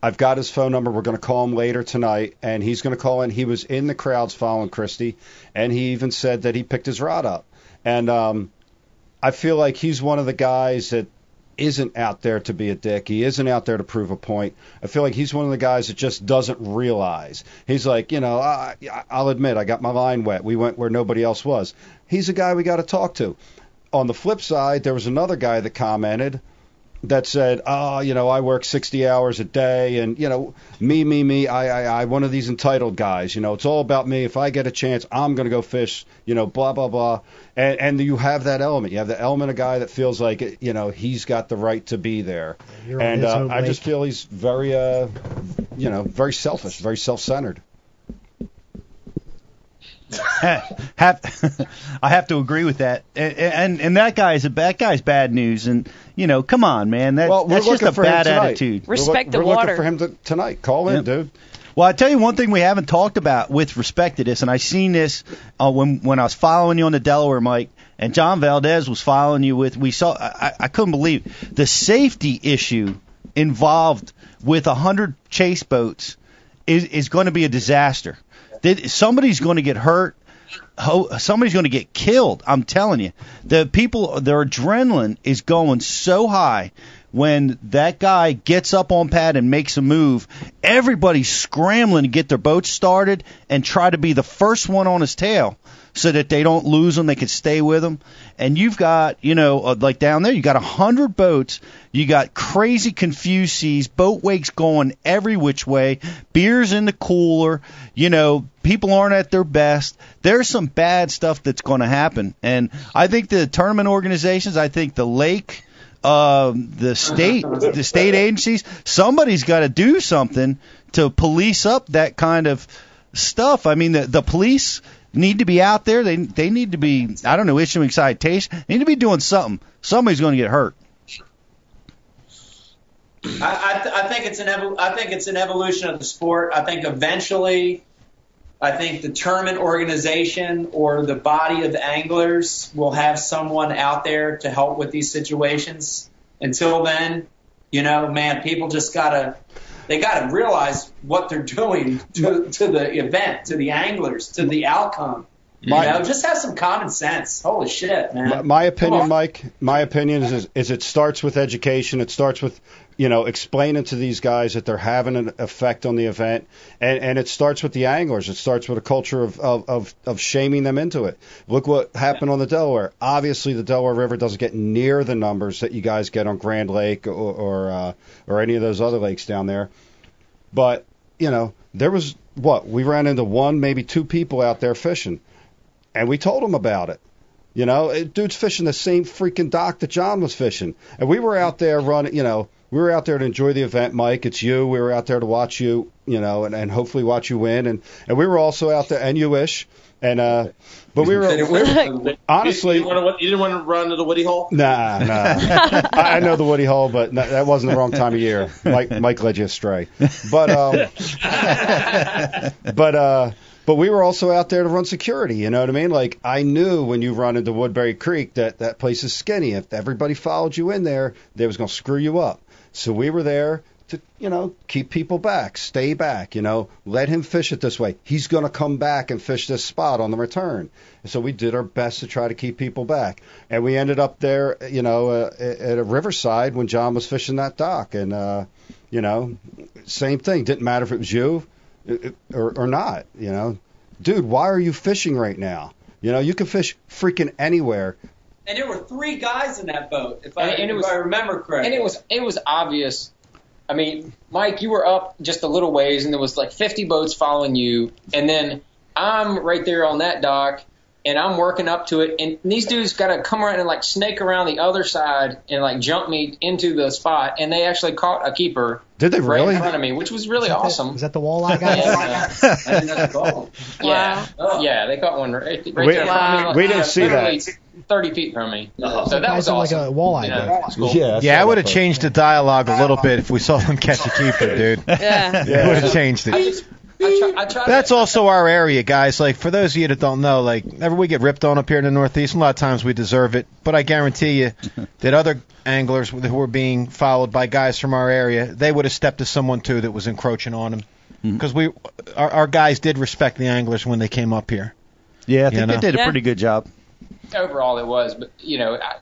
I've got his phone number. We're going to call him later tonight, and he's going to call in. He was in the crowds following Christie, and he even said that he picked his rod up. And um, I feel like he's one of the guys that isn't out there to be a dick. He isn't out there to prove a point. I feel like he's one of the guys that just doesn't realize. He's like, you know, I, I'll admit I got my line wet. We went where nobody else was. He's a guy we got to talk to. On the flip side, there was another guy that commented that said, oh, you know, I work 60 hours a day, and you know, me, me, me, I, I, I, one of these entitled guys. You know, it's all about me. If I get a chance, I'm gonna go fish. You know, blah blah blah. And and you have that element. You have the element of a guy that feels like you know he's got the right to be there. You're and uh, I just feel he's very, uh, you know, very selfish, very self-centered. Have I have to agree with that. And and, and that guy's a that guy's bad news. And you know, come on, man, that, Well, that's just looking a for him bad tonight. attitude. We're look- we're looking for him to, tonight. Call in, Yep. dude. Well, I tell you one thing we haven't talked about with respect to this, and I seen this uh, when when I was following you on the Delaware, Mike, and John Valdez was following you with. We saw. I, I couldn't believe it. the safety issue involved with a hundred chase boats is is going to be a disaster. Somebody's going to get hurt. Somebody's going to get killed. I'm telling you, the people, their adrenaline is going so high when that guy gets up on pad and makes a move. Everybody's scrambling to get their boats started and try to be the first one on his tail so that they don't lose them. They can stay with him. And you've got, you know, uh, like down there, you got a hundred boats. You got crazy confused seas, boat wakes going every which way, beers in the cooler. You know, people aren't at their best. There's some bad stuff that's going to happen. And I think the tournament organizations, I think the lake, um, the state, the state agencies, somebody's got to do something to police up that kind of stuff. I mean, the the police need to be out there. They they need to be, I don't know, issuing citations. They need to be doing something. Somebody's going to get hurt. I, I, th- I think it's an evol- I think it's an evolution of the sport. I think eventually, I think the tournament organization or the body of anglers will have someone out there to help with these situations. Until then, you know, man, people just gotta they gotta realize what they're doing to to the event, to the anglers, to the outcome. You know, just have some common sense. Holy shit, man. My, my opinion. Mike. My opinion is is it starts with education. It starts with you know explaining to these guys that they're having an effect on the event, and and it starts with the anglers. It starts with a culture of of of, of shaming them into it. Look what happened on the Delaware. Obviously, the Delaware River doesn't get near the numbers that you guys get on Grand Lake or or uh, or any of those other lakes down there. But you know, there was what we ran into one, maybe two people out there fishing, and we told them about it. You know, dude's fishing the same freaking dock that John was fishing, and we were out there running. You know, we were out there to enjoy the event, Mike. It's you. We were out there to watch you. You know, and, and hopefully watch you win. And and we were also out there, and you wish. And uh, but we were, we were honestly. you, didn't want to, you didn't want to run to the Woody Hole. Nah, nah. I I know the Woody Hole, but no, that wasn't the wrong time of year. Mike, Mike led you astray. But um, but uh, but we were also out there to run security. You know what I mean? Like I knew when you run into Woodbury Creek that that place is skinny. If everybody followed you in there, they was gonna screw you up. So we were there to you know keep people back, stay back. You know, let him fish it this way. He's gonna come back and fish this spot on the return. And so we did our best to try to keep people back. And we ended up there, you know, uh, at a riverside when John was fishing that dock. And uh, you know, same thing. Didn't matter if it was you uh, or, or not. You know, dude, why are you fishing right now? You know, you can fish freaking anywhere. And there were three guys in that boat, if I, And- and it if was- I remember correctly. And it was it was obvious. I mean, Mike, you were up just a little ways, and there was like 50 boats following you, and then I'm right there on that dock, and I'm working up to it, and these dudes got to come around and like snake around the other side and like jump me into the spot, and they actually caught a keeper. Did they right really? in front of me, which was really awesome. Was that the walleye guy? And, uh, yeah, yeah, they caught one right, right We- there. I mean, like, we didn't see that. 30 feet from me. Uh-huh. So that Guys was are like a walleye You know, cool. Yeah, Yeah, I would have changed the dialogue a little bit if we saw them catch a keeper, dude. Yeah. I would have changed I it. just, I try, I try That's to, also our area, guys. Like for those of you that don't know, like whenever we get ripped on up here in the Northeast, a lot of times we deserve it. But I guarantee you that other anglers who were being followed by guys from our area, they would have stepped to someone too that was encroaching on them. Mm-hmm. Because we, our, our guys did respect the anglers when they came up here. Yeah, I think You know? they did a Yeah. pretty good job. Overall it was, but you know, I,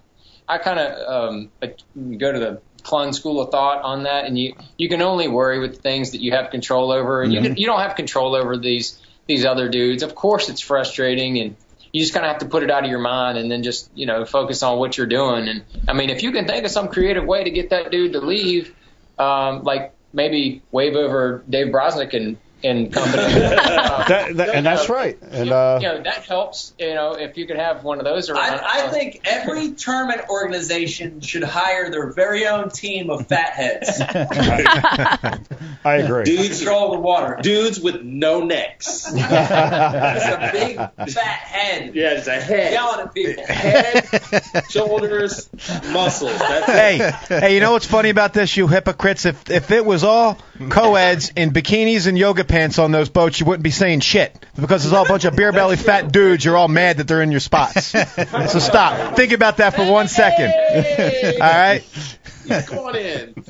I kind of um, go to the Clunn school of thought on that, and you you can only worry with things that you have control over, and you can, you don't have control over these these other dudes. Of course, it's frustrating, and you just kind of have to put it out of your mind and then just you know focus on what you're doing. And I mean, if you can think of some creative way to get that dude to leave, um, like maybe wave over Dave Brosnick and and company. Uh, That, that, and that's right. And uh, you know that helps. You know if you could have one of those around. I, I think every tournament organization should hire their very own team of fatheads. I agree. Dudes, Control the water. dudes with no necks. It's a big fat head Yeah, it's a head. yelling at people. Head, shoulders, muscles. That's it. hey, hey, you know what's funny about this, you hypocrites? If if it was all co-eds in bikinis and yoga pants on those boats, you wouldn't be saying shit because there's all a bunch of beer belly fat dudes. You're all mad that they're in your spots. So stop. Think about that for one second. All right. In.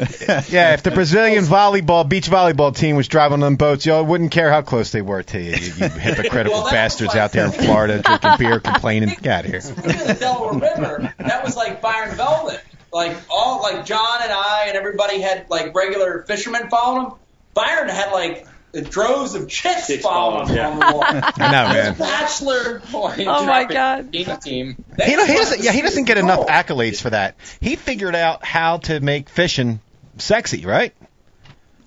Yeah, if the Brazilian volleyball, beach volleyball team was driving on them boats, y'all wouldn't care how close they were to you. You, you hypocritical Well, bastards like- out there in Florida drinking beer, complaining. Get out of here. The Delaware River, that was like Byron Velvick. Like all, like John and I and everybody had like regular fishermen following him. Byron had like droves of chicks, Chicks following him following, on the wall. I know, man. Bachelor. Oh my God. Team team. He, he doesn't. Yeah, he doesn't get enough accolades for that. He figured out how to make fishing sexy, right?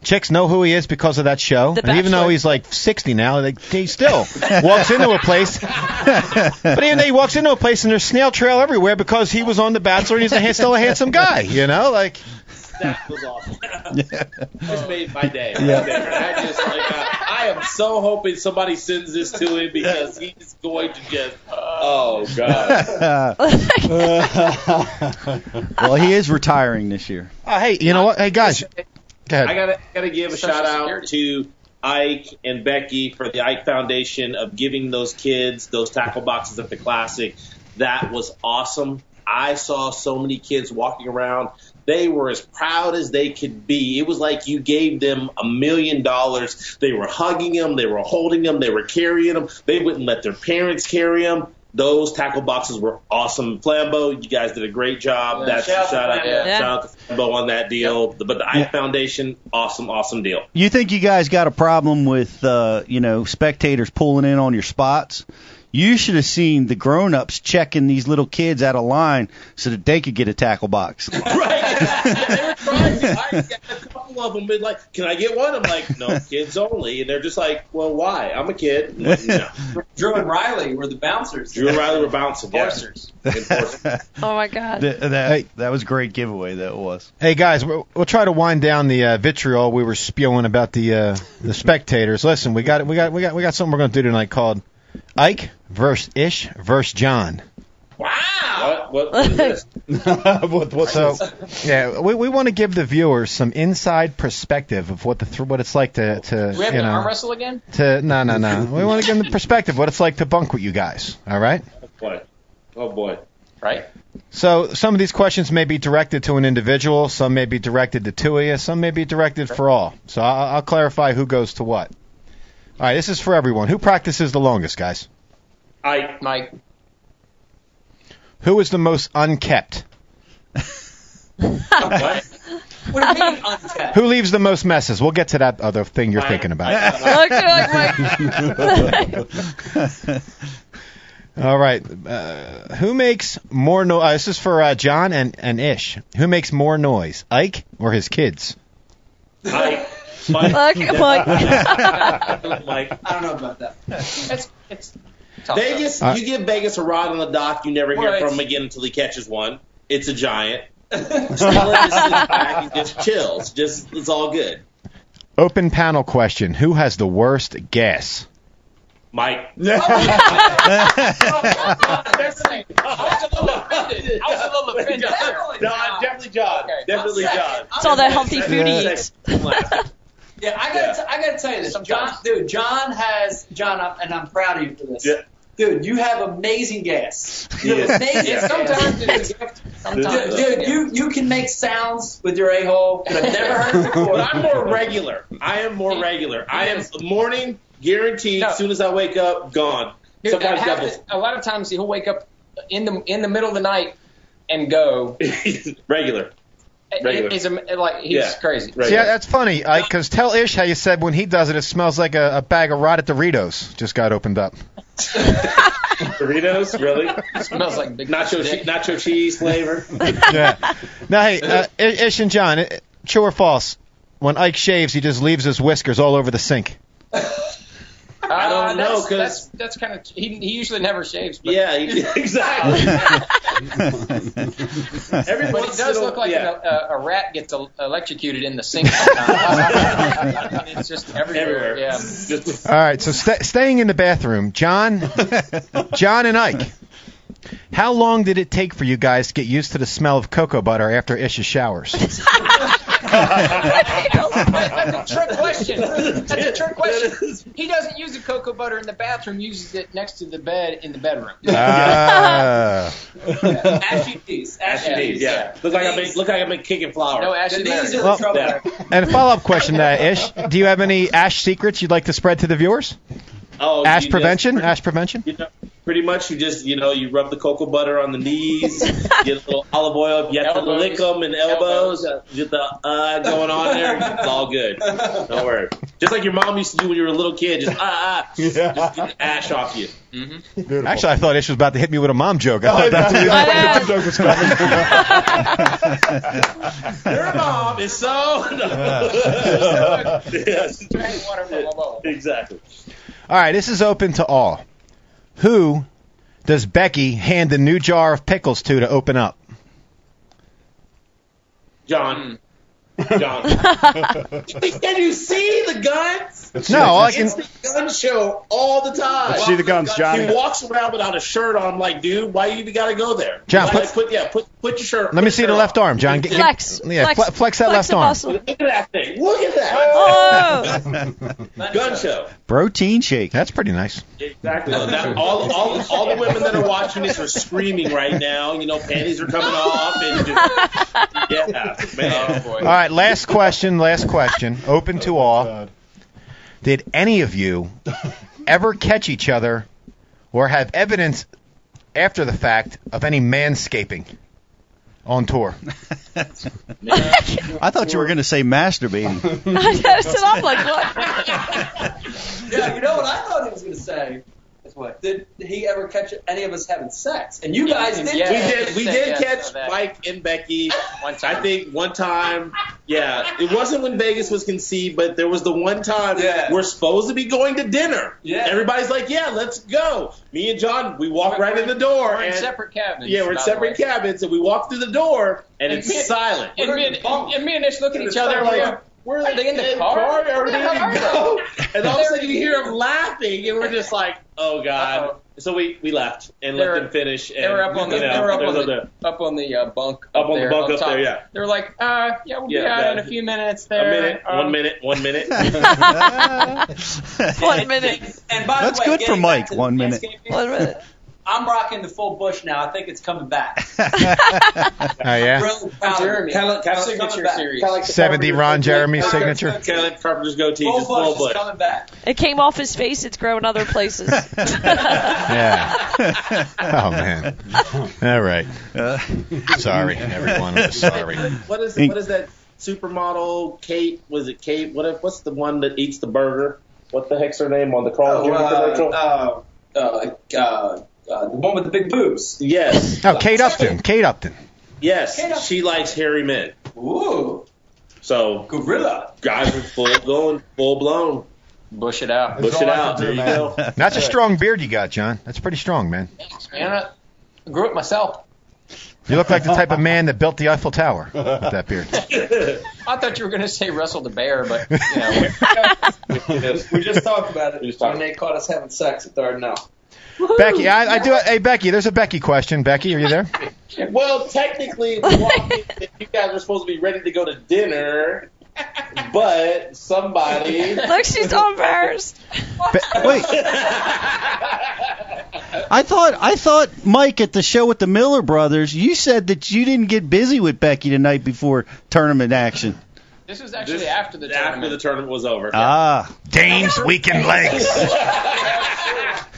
Chicks know who he is because of that show. The and even though he's like 60 now, like, he still walks into a place. but even though he walks into a place and there's snail trail everywhere because he was on The Bachelor and he's a, still a handsome guy, you know? Like, That was awesome. Just made my day. Right there. I just like uh, I am so hoping somebody sends this to him because he's going to just oh god. well, he is retiring this year. oh, hey, you know what? Hey, guys. Go ahead. I gotta gotta give a Social shout out Security. to Ike and Becky for the Ike Foundation of giving those kids those tackle boxes at the classic. That was awesome. I saw so many kids walking around. They were as proud as they could be. It was like you gave them a million dollars. They were hugging them, they were holding them, they were carrying them. They wouldn't let their parents carry them. Those tackle boxes were awesome. Flambeau, you guys did a great job. Yeah, That's shout shout out, Yeah. shout out to Flambeau on that deal. But the Ike Foundation, awesome, awesome deal. You think you guys got a problem with, uh, you know, spectators pulling in on your spots? You should have seen the grown-ups checking these little kids out of line so that they could get a tackle box. right. they were trying to. I got a couple of them been like, "Can I get one?" I'm like, "No, kids only." And they're just like, "Well, why? I'm a kid." I'm like, no. Drew and Riley were the bouncers. Drew and Riley were bouncing. Yeah. Enforcers. Enforcers. Oh my God. Th- that that was a great giveaway. That was. Hey guys, we'll, we'll try to wind down the uh, vitriol we were spewing about the uh, the spectators. Listen, we got we got we got we got something we're going to do tonight called Ike versus Ish versus John. What? What? What is this? what, what's So yeah, we we want to give the viewers some inside perspective of what the th- what it's like to to We have you to arm wrestle again. to no no no. We want to give them the perspective what it's like to bunk with you guys. All right. Oh boy. Oh boy. Right. So some of these questions may be directed to an individual, some may be directed to two of you, some may be directed for all. So I'll, I'll clarify who goes to what. All right, this is for everyone. Who practices the longest, guys? I. Mike. Who is the most unkept? What? What do you mean unkept? Who leaves the most messes? We'll get to that other thing you're Mike. thinking about. Okay, like Mike. All right. Uh, who makes more noise? Uh, this is for uh, John and, and Ish. Who makes more noise, Ike or his kids? I. Mike. Like Mike. Mike. I don't know about that. It's it's tough. Vegas, you give Vegas a rod on the dock, you never hear Well, from him again until he catches one. It's a giant. Stellar just sits back and just chills. Just it's all good. Open panel question. Who has the worst guess? Mike. I was a little offended. I was a little offended. John, John, definitely John. Definitely John. It's all that healthy food he Yeah. eats. Yeah, I gotta, t- I gotta tell you this, John, dude. John has John, I'm- and I'm proud of you for this. Yeah. Dude, you have amazing gas. You have Yeah. amazing Yeah. gas. Sometimes it's a gift. Sometimes Dude, dude, you you can make sounds with your a hole that I've never heard before. I'm more regular. I am more regular. I am morning guaranteed. No. As soon as I wake up, gone. Dude, Sometimes I have doubles. to- a lot of times he'll wake up in the in the middle of the night and go. regular. Regular. It- like he's Yeah. crazy. Right. See, that's funny, Ike, because tell Ish how you said when he does it, it smells like a, a bag of rotted Doritos just got opened up. Doritos, really? smells like big Nacho che- nacho cheese flavor. yeah. Now, hey, uh, Ish and John, uh, true or false? When Ike shaves, he just leaves his whiskers all over the sink. I don't uh, know, that's, 'cause- that's that's kind of he, he usually never shaves. But, Yeah, he- exactly. Everybody but he does in look like yeah. a, a, a rat gets el- electrocuted in the sink. I mean, it's just everywhere. Everywhere. Yeah. All right, so sta staying in the bathroom, John, John and Ike. How long did it take for you guys to get used to the smell of cocoa butter after Ish's showers? That's a trick question. That's a trick question. He doesn't use the cocoa butter in the bathroom. Uses it next to the bed in the bedroom. Ah. Ashy knees. Ashy Yeah. knees. yeah. Look like I've been look like I've been kicking flour. No ashy knees Well- trouble. Yeah. and a follow-up question to that, Ish. Do you have any ash secrets you'd like to spread to the viewers? Oh, Ash prevention? Just, Ash prevention? you know, pretty much, you just you know you rub the cocoa butter on the knees, get a little olive oil. You have to Elbows. lick them and elbows. uh, Get the uh going on there. It's all good. Don't worry. Just like your mom used to do when you were a little kid. Just ah ah. Just get the ash off you. Beautiful. Actually, I thought Ish was about to hit me with a mom joke. I Oh, thought that's what he was I know. joke was coming. Your mom is so. yes. Drink water from a bowl. Exactly. All right, this is open to all. Who does Becky hand the new jar of pickles to to open up? John. John. Can you see the guns? Let's No, see- all I can. It's the gun show all the time. Let's see the guns, Johnny. He walks around without a shirt on. Like, dude, why you got to go there? John, Like, put- put yeah, put put your shirt. Let me see the left arm, John. Get- get- Flex. yeah, flex, fle- flex that left arm. muscle. Look at that thing. Look at that. Oh. Gun show. Protein shake. That's pretty nice. Exactly. That- all, all, all the women that are watching this are screaming right now. You know, panties are coming off. And just, yeah, man. Oh, boy. All right, last question. Last question. Open to all. Oh, Did any of you ever catch each other or have evidence after the fact of any manscaping on tour? I thought you were going to say masturbating. That's what I'm like, what? Yeah, you know what I thought he was going to say? What? Did he ever catch any of us having sex? And you guys did. Yeah. We did. We did Yes, catch Mike and Becky. One time. I think one time. Yeah, it wasn't when Vegas was conceived, but there was the one time Yeah. we're supposed to be going to dinner. Yeah. Everybody's like, "Yeah, let's go." Me and John, we walk right in the door. We're in separate cabins. Yeah, we're in separate way. cabins, and we walk through the door, and, And it's me- silent. And me and, and me and Ish look at each other like, like, Where Are they in the car? Are they Where the hell ready go? And all of a sudden you hear them laughing, and we're just like, "Oh God!" Uh-oh. So we, we left and They let them finish. And, They were up on the, you know, they were up on other- the, up on the uh, bunk. Up on the there, bunk up top. there, yeah. They were like, uh, yeah, we'll be Yeah, out yeah. in a few minutes a there. minute, Um, one minute, one minute. One minute. And by That's the way, good for Mike, back to the one minute. One minute. I'm rocking the full bush now. I think it's coming back. Oh yeah. Really proud Jeremy. it. Kind of, kind of Signature back. series. Kinda like 70 Carpenters Ron goatee. Jeremy Kinda signature. like Carpenter's goatee, Full just full bush bush. is coming back. It came off his face. It's growing other places. Yeah. Oh man. All right. Uh, Sorry, everyone. I'm sorry. What is, what is that supermodel Kate? Was it Kate? What what's the one that eats the burger? What the heck's her name on the Carl Oh, Jr. commercial? uh, uh, uh, uh, the one with the big boobs. yes, Oh, Kate Upton. Kate Upton. yes, she likes hairy men. Ooh, So gorilla. guys are full going, full blown. Bush it out. Bush it out. There you go. That's a strong beard you got, John. That's pretty strong, man. Man, I grew it myself. You look like the type of man that built the Eiffel Tower with that beard. I thought you were going to say Russell the Bear, but, you know. we just talked about We just it talked. when they caught us having sex at Third No. Becky, I, I do. Hey, Becky, there's a Becky question. Becky, are you there? Well, technically, we walked in, you guys are supposed to be ready to go to dinner, but somebody. Look, she's all embarrassed. Be- wait, I thought I thought Mike at the show with the Miller brothers, you said that you didn't get busy with Becky the night before tournament action. This was actually after the after tournament. the tournament was over. Ah, Dame's weakened legs.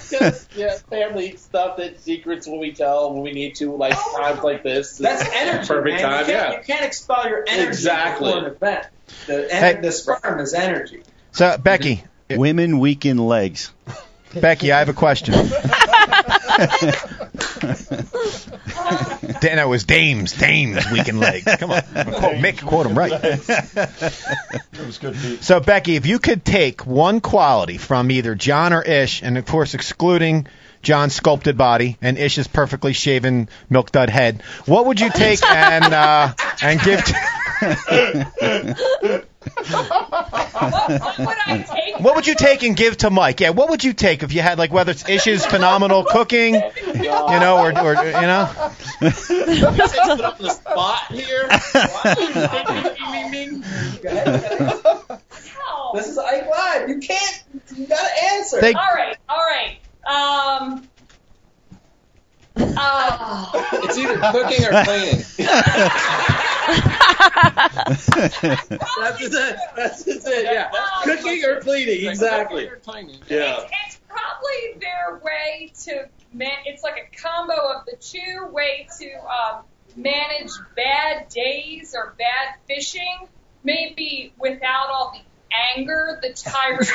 Just, yeah, family stuff that secrets when we tell when we need to, like oh, times like this. That's energy, Perfect man. time, you, yeah. you can't expel your energy Exactly. before an event. The, Hey. the sperm is energy. So, Becky, women weaken legs. Becky, I have a question. Dan, that was Dames, Dames, weak in legs. Come on, quote, Mick, quote him right. It was good, Pete. So Becky, if you could take one quality from either John or Ish, and of course excluding John's sculpted body and Ish's perfectly shaven milk dud head, what would you take and uh, and give? To, what would I take? what would you take and give to Mike? Yeah, what would you take if you had like whether it's Ish's phenomenal cooking, you know, or or you know? you put up the spot here. This is Ike Live. You can't. You gotta answer. They- All right, all right. Um. Uh, It's either cooking or cleaning. That's it. That's it. Yeah. Cooking or cleaning. Exactly. Cooking or cleaning. Yeah. it's probably their way to man. It's like a combo of the two way to um, manage bad days or bad fishing, maybe without all the anger, the tirade,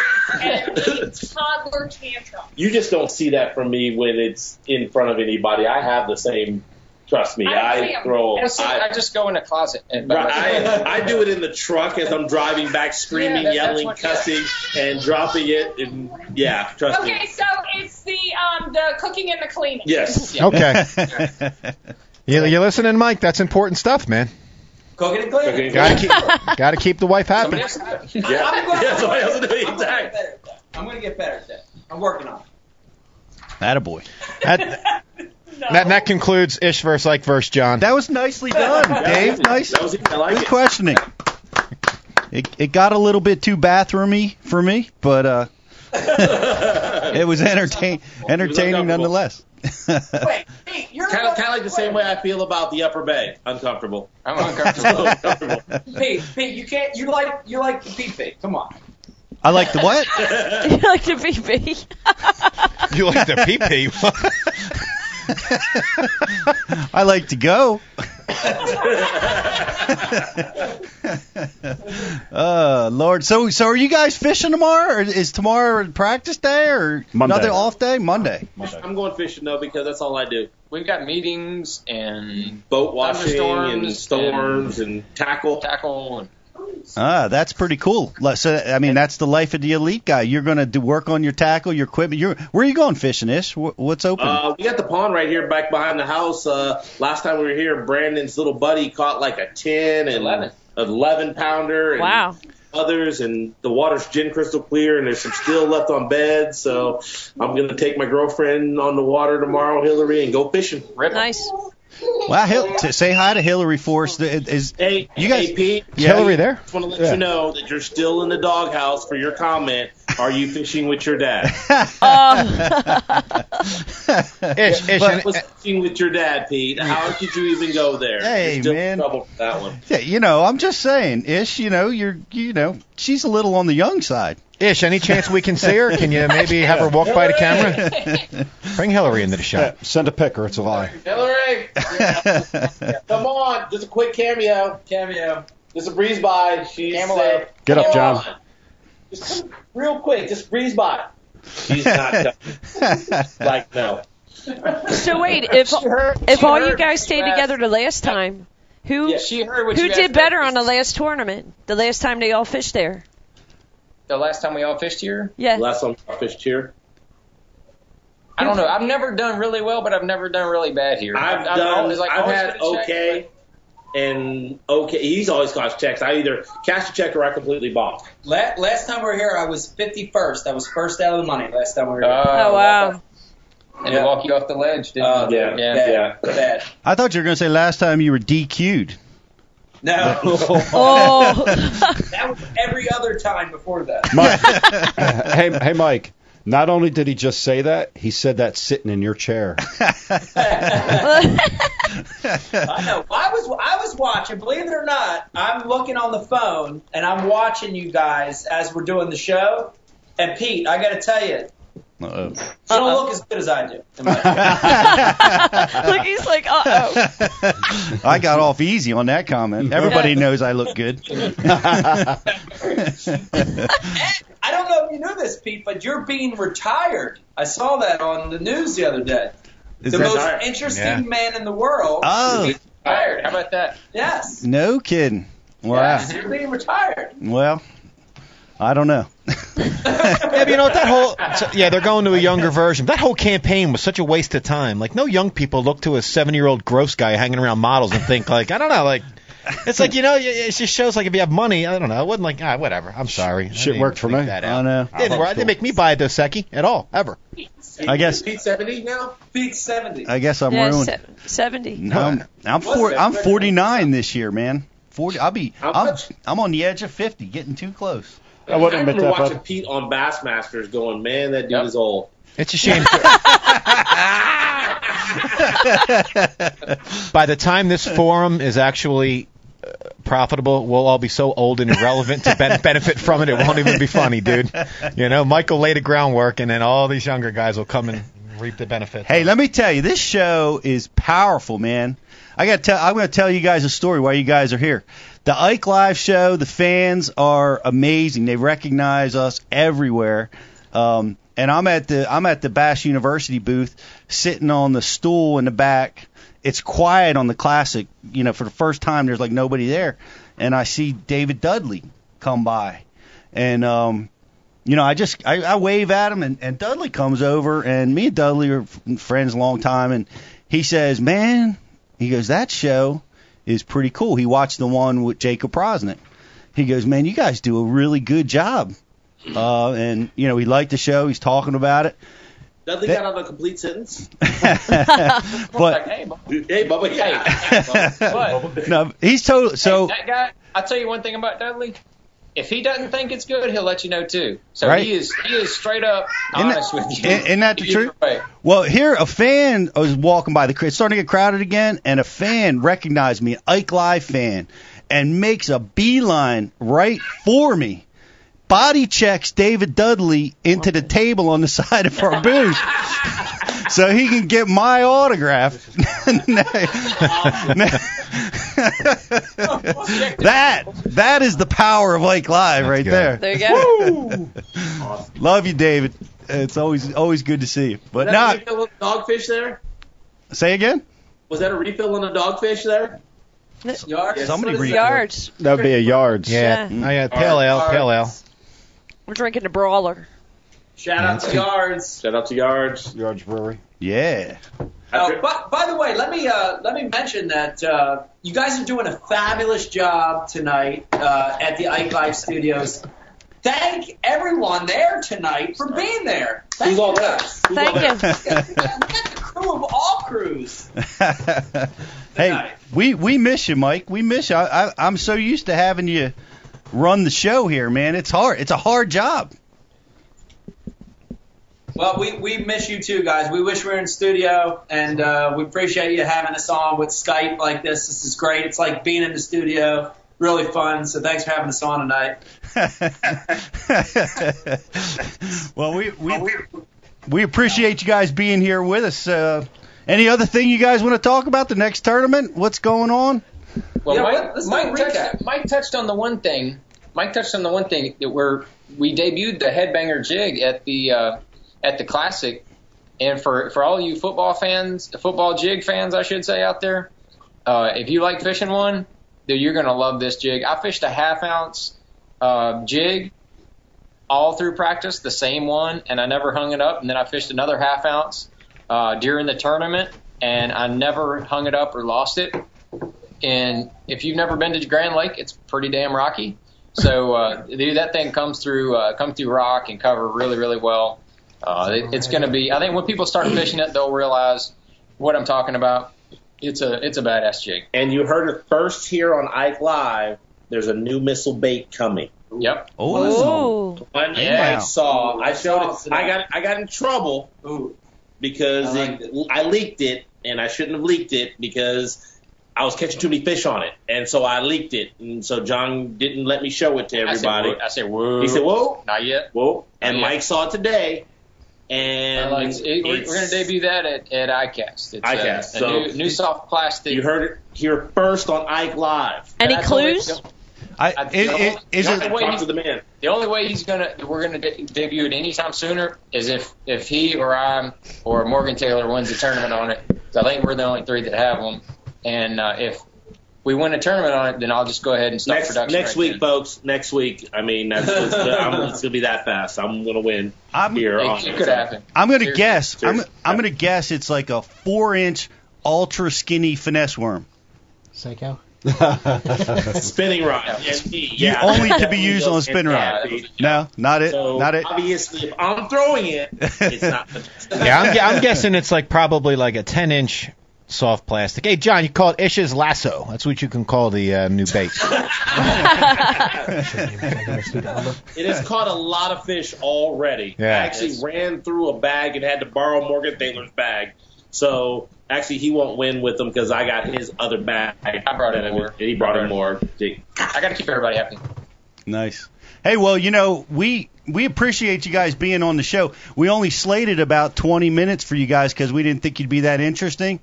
and the toddler tantrum. You just don't see that from me when it's in front of anybody. I have the same. Trust me. I see I 'em. throw. I I, just go in a closet and. Right, I, I do it in the truck as I'm driving back, screaming, Yeah, that- yelling, what- yeah. cussing, and dropping it. And yeah, trust Okay, me. Okay, so it's the um the cooking and the cleaning. Yes. Okay, you you listening, Mike? That's important stuff, man. Cooking and cleaning. Cooking and Gotta keep gotta keep the wife happy. Somebody else can do it. Yeah. I'm gonna, Yeah, somebody else will do it. I'm gonna get Exactly. better at that. I'm gonna get better at that. I'm working on it. Attaboy. That, No. that that concludes Ish versus Ike versus John. That was nicely done, Dave. Nice. That was, I like Good it. questioning. It, it got a little bit too bathroomy for me, but uh, it was entertain entertaining nonetheless. Wait, Pete, you're Kind of, kind of like the same way I feel about the Upper Bay. Uncomfortable. I'm uncomfortable. Uncomfortable. Pete, Pete, you can't. You like you like the Pete Pete. Come on. I like the what? You like the BB. You like the pee pee? I like to go. uh, Lord. So, so are you guys fishing tomorrow? Or is tomorrow practice day or Monday. another off day? Monday. Monday. I'm going fishing though because that's all I do. We've got meetings and Boat washing and Thunderstorms storms and, tackle. tackle and Ah, that's pretty cool. So, I mean, that's the life of the elite guy. You're going to do work on your tackle, your equipment. You're, where are you going fishing, Ish? Wh- What's open? Uh, we got the pond right here back behind the house. Uh, last time we were here, Brandon's little buddy caught like a 10 and 11. 11 pounder. And Wow. Others and the water's gin crystal clear and there's some still left on bed. So I'm gonna take my girlfriend on the water tomorrow, Hillary, and go fishing. rip. Nice. Wow, Hil- t- say hi to Hillary Force. Is Hey, You guys- hey Pete. Is Hillary there? Just want to let Yeah. you know that you're still in the doghouse for your comment. Are you fishing with your dad? Oh. Ish, Ish, But- and- was fishing with your dad, Pete. How could you even go there? Hey, You're man. trouble for that one. Yeah, you know, I'm just saying, Ish. You know, you're, you know, she's a little on the young side. Ish, any chance we can see her? Can you maybe have her walk by the camera? Bring Hillary into the Yeah, shot. send a pic or it's a lie. Hillary, come on, just a quick cameo. Cameo. Just a breeze by. She's Camel uh, out. Get up, come John. On. Just come real quick, just breeze by. She's not coming. like no. So wait, if She heard- if she all you guys stayed asked. together the last time, who Yeah, she heard what who did better on the last tournament? The last time they all fished there. The last time we all fished here, Yeah. The last time I fished here. I don't know. I've never done really well, but I've never done really bad here. I've I've done. always, like, I've always had been a check, okay, and okay. He's always cashed checks. I either cash a check or I completely bomb. La- last time we were here, I was 51st. I was first out of the money last time we were but- here. Uh, Oh wow. And Yeah. to walk you off the ledge, didn't Uh, you? yeah, yeah. bad, yeah. bad. I thought you were going to say last time you were DQ'd. No, Oh. that was every other time before that. Mike, hey, hey, Mike. Not only did he just say that, he said that sitting in your chair. I know. I was I was watching. Believe it or not, I'm looking on the phone and I'm watching you guys as we're doing the show. And Pete, I got to tell you, you Uh-oh. don't look as good as I do. Look, he's like, uh oh. I got off easy on that comment. Everybody knows I look good. I don't know if you knew this, Pete, but you're being retired. I saw that on the news the other day. Is the that- most interesting Yeah. man in the world. Oh. Retired. How about that? Yes. No kidding. Wow. Yes, you're being retired. Well, I don't know. yeah, but you know? That whole so- yeah, they're going to a younger version. That whole campaign was such a waste of time. Like, no young people look to a seven-year-old gross guy hanging around models and think like, I don't know, like. It's like you know, it just shows like if you have money, I don't know. It wasn't like ah, whatever. I'm sorry. I Shit worked for me. That I out. know. Didn't, work. It didn't make me buy a Dos Equis at all, ever. I guess Pete 70 now? Pete 70. I guess I'm yeah, ruined. se- 70. No, I'm I'm, four. I'm 49 this year, man. 40. I'll be. How I'm. I'm on the edge of 50, getting too close. I wouldn't I admit remember that, watching bud. Pete on Bassmasters going, man, that dude Yep. is old. It's a shame. By the time this forum is actually uh, profitable, we'll all be so old and irrelevant to ben- benefit from it. It won't even be funny, dude. You know, Michael laid the groundwork, and then all these younger guys will come and reap the benefits. Hey, let me tell you, this show is powerful, man. I got to tell. I'm going to tell you guys a story while you guys are here. The Ike Live show, the fans are amazing. They recognize us everywhere. Um, and I'm at the I'm at the Bass University booth, sitting on the stool in the back. It's quiet on the classic. You know, for the first time, there's like nobody there, and I see David Dudley come by, and um, you know, I just I, I wave at him, and, and Dudley comes over, and me and Dudley are friends a long time, and he says, "Man," he goes, "that show is pretty cool." He watched the one with Jacob Powroznik. He goes, "Man, you guys do a really good job," uh, and you know, he liked the show. He's talking about it, Dudley got out of a complete sentence. but hey, Bob. Hey, Bubba, yeah. What? no, he's total. So that guy, I'll tell you one thing about Dudley. If he doesn't think it's good, he'll let you know too. So Right. he is he is straight up Isn't that- honest with you. isn't- that the truth? way. Well, here a fan was walking by the crowd, starting to get crowded again, and a fan recognized me, an Ike Live fan, and makes a beeline right for me. Body checks David Dudley into the table on the side of our booth. So he can get my autograph. that that is the power of Ike Live right good. there. There you go. Love you, David. It's always always good to see you. But Was that a now, refill on the dogfish there? say again. Was that a refill on the dogfish there? Yards. Somebody What is that? Yards. That would be a yards. Yeah, Yeah. Mm. Oh, I got pale ale, pale ale. We're drinking a brawler. Shout out to Yards. Shout out to Yards. Yards Brewery. Yeah. Uh, by, by the way, let me uh, let me mention that uh, you guys are doing a fabulous job tonight uh, at the Ike Live Studios. Thank everyone there tonight for being there. Thank Who's all you there? guys. Who's all Thank there? you. We got the crew of all crews. hey, night. we we miss you, Mike. We miss you. I, I, I'm so used to having you run the show here, man. It's hard. It's a hard job. Well, we, we miss you too, guys. We wish we were in studio, and uh, we appreciate you having us on with Skype like this. This is great. It's like being in the studio. Really fun. So thanks for having us on tonight. well, we we we appreciate you guys being here with us. Uh, any other thing you guys want to talk about the next tournament? What's going on? Well, Yeah, Mike, let- let's Mike, touched, Mike touched on the one thing. Mike touched on the one thing that we're we debuted the headbanger jig at the uh, at the classic, and for for all you football fans, football jig fans, I should say out there, uh, if you like fishing one, then you're gonna love this jig. I fished a half ounce uh, jig all through practice, the same one, and I never hung it up. And then I fished another half ounce uh, during the tournament, and I never hung it up or lost it. And if you've never been to Grand Lake, it's pretty damn rocky. So, uh, dude, that thing comes through, uh, come through rock and cover really, really well. Uh, it, it's going to be. I think when people start fishing it, they'll realize what I'm talking about. It's a, it's a badass jig. And you heard it first here on Ike Live. There's a new missile bait coming. Yep. Oh, Ooh. One Yeah. I saw. I showed it. I got. I got in trouble Ooh. because I liked it, I leaked it, and I shouldn't have leaked it because I was catching too many fish on it, and so I leaked it, and so John didn't let me show it to I said, everybody. whoa. I said, whoa. He said, "Whoa, Not yet. whoa," and Yeah. Mike saw it today, and like, it, we're, we're going to debut that at, at ICAST. It's ICAST, A, uh, a so- new, new soft plastic. You heard it here first on Ike Live. Any And clues? I, I- it, the it, only- is the it? only way to the man. The only way he's gonna we're gonna de- debut it anytime sooner is if if he or I or Morgan Taylor wins the tournament on it. I think we're the only three that have them. And uh, if we win a tournament on it, then I'll just go ahead and start Next production. next right week, then. folks. Next week. I mean, that's it's, I'm, it's gonna be that fast. I'm gonna win I'm, here. It, on it could happen. I'm gonna Seriously. guess. I'm, Seriously. I'm gonna guess it's like a four inch ultra skinny finesse worm. Psycho. spinning rod. And he, You yeah, only to be used on a goes spin rod. that. No, not it. So not it. obviously, if I'm throwing it, it's not. Yeah, I'm, I'm guessing it's like probably like a 10 inch soft plastic. Hey, John, you call it Ish's lasso. That's what you can call the uh, new bait. It has caught a lot of fish already. Yeah. I actually ran through a bag and had to borrow Morgan Taylor's bag. So actually, he won't win with them because I got his other bag. I brought him And more. He brought him more. I got to keep everybody happy. Nice. Hey, well, you know, we we appreciate you guys being on the show. We only slated about 20 minutes for you guys because we didn't think you'd be that interesting.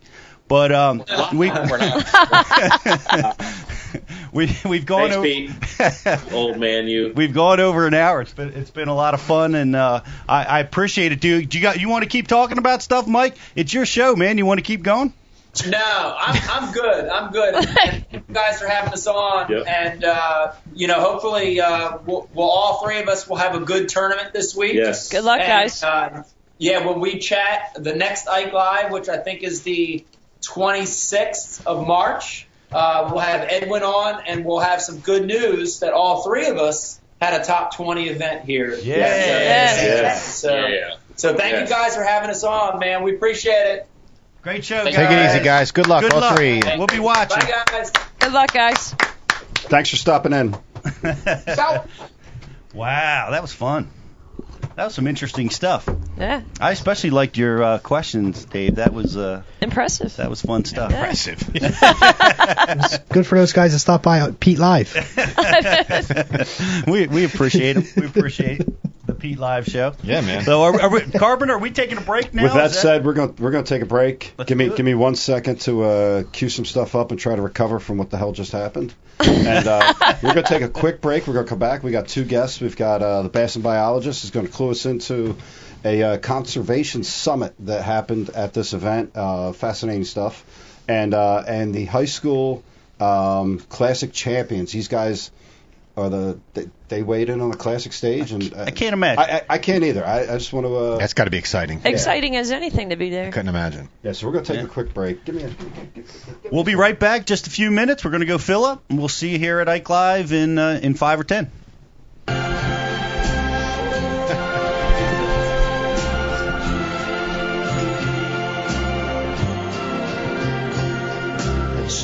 But um, we We're not. we we've gone Thanks, over Pete. Old man, you. we've gone over an hour. It's been it's been a lot of fun, and uh, I, I appreciate it, dude. Do you got you want to keep talking about stuff, Mike? It's your show, man. You want to keep going? No, I'm I'm good. I'm good. And you guys are having us on, Yep. and uh, you know, hopefully, uh, we'll, we'll all three of us will have a good tournament this week. Yes. Good luck, And, guys. Uh, yeah, when we chat the next Ike Live, which I think is the 26th of March, uh, we'll have Edwin on, and we'll have some good news that all three of us had a top 20 event here. Yes. Yes. Yes. So, Yeah. so thank Yes. you guys for having us on, man. We appreciate it. Great show, Take guys. Take it easy, guys. Good luck, Good all luck. three. We'll be watching. Bye, guys. Good luck, guys. Thanks for stopping in. Wow, that was fun. That was some interesting stuff. Yeah, I especially liked your uh, questions, Dave. That was uh, impressive. that was fun stuff. Impressive. Good for those guys to stop by at Pete Live. we we appreciate it. We appreciate the Pete Live show. Yeah, man. So, are, are we, Carbon, are we taking a break now? With that said, we're going to we're going to take a break. Let's give me give me one second to uh, cue some stuff up and try to recover from what the hell just happened. and uh, we're going to take a quick break. We're going to come back. We got two guests. We've got uh, the Bassin biologist is going to clue us into a uh, conservation summit that happened at this event. Uh, fascinating stuff. And uh, and the high school um, classic champions. These guys are the they, they weighed in on the classic stage, and uh, I can't imagine. I, I, I can't either. I, I just want to. Uh, That's got to be exciting. Exciting as anything to be there. I Couldn't imagine. yeah, so we're going to take Yeah. a quick break. Give me a. We'll be right back. Just a few minutes. We're going to go fill up, and we'll see you here at Ike Live in uh, in five or ten.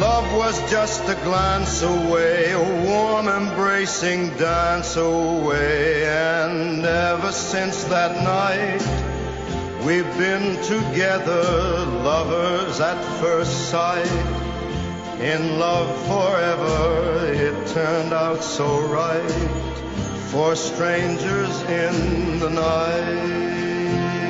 love was just a glance away, a warm embracing dance away. And ever since that night, we've been together, lovers at first sight. In love forever, it turned out so right for strangers in the night.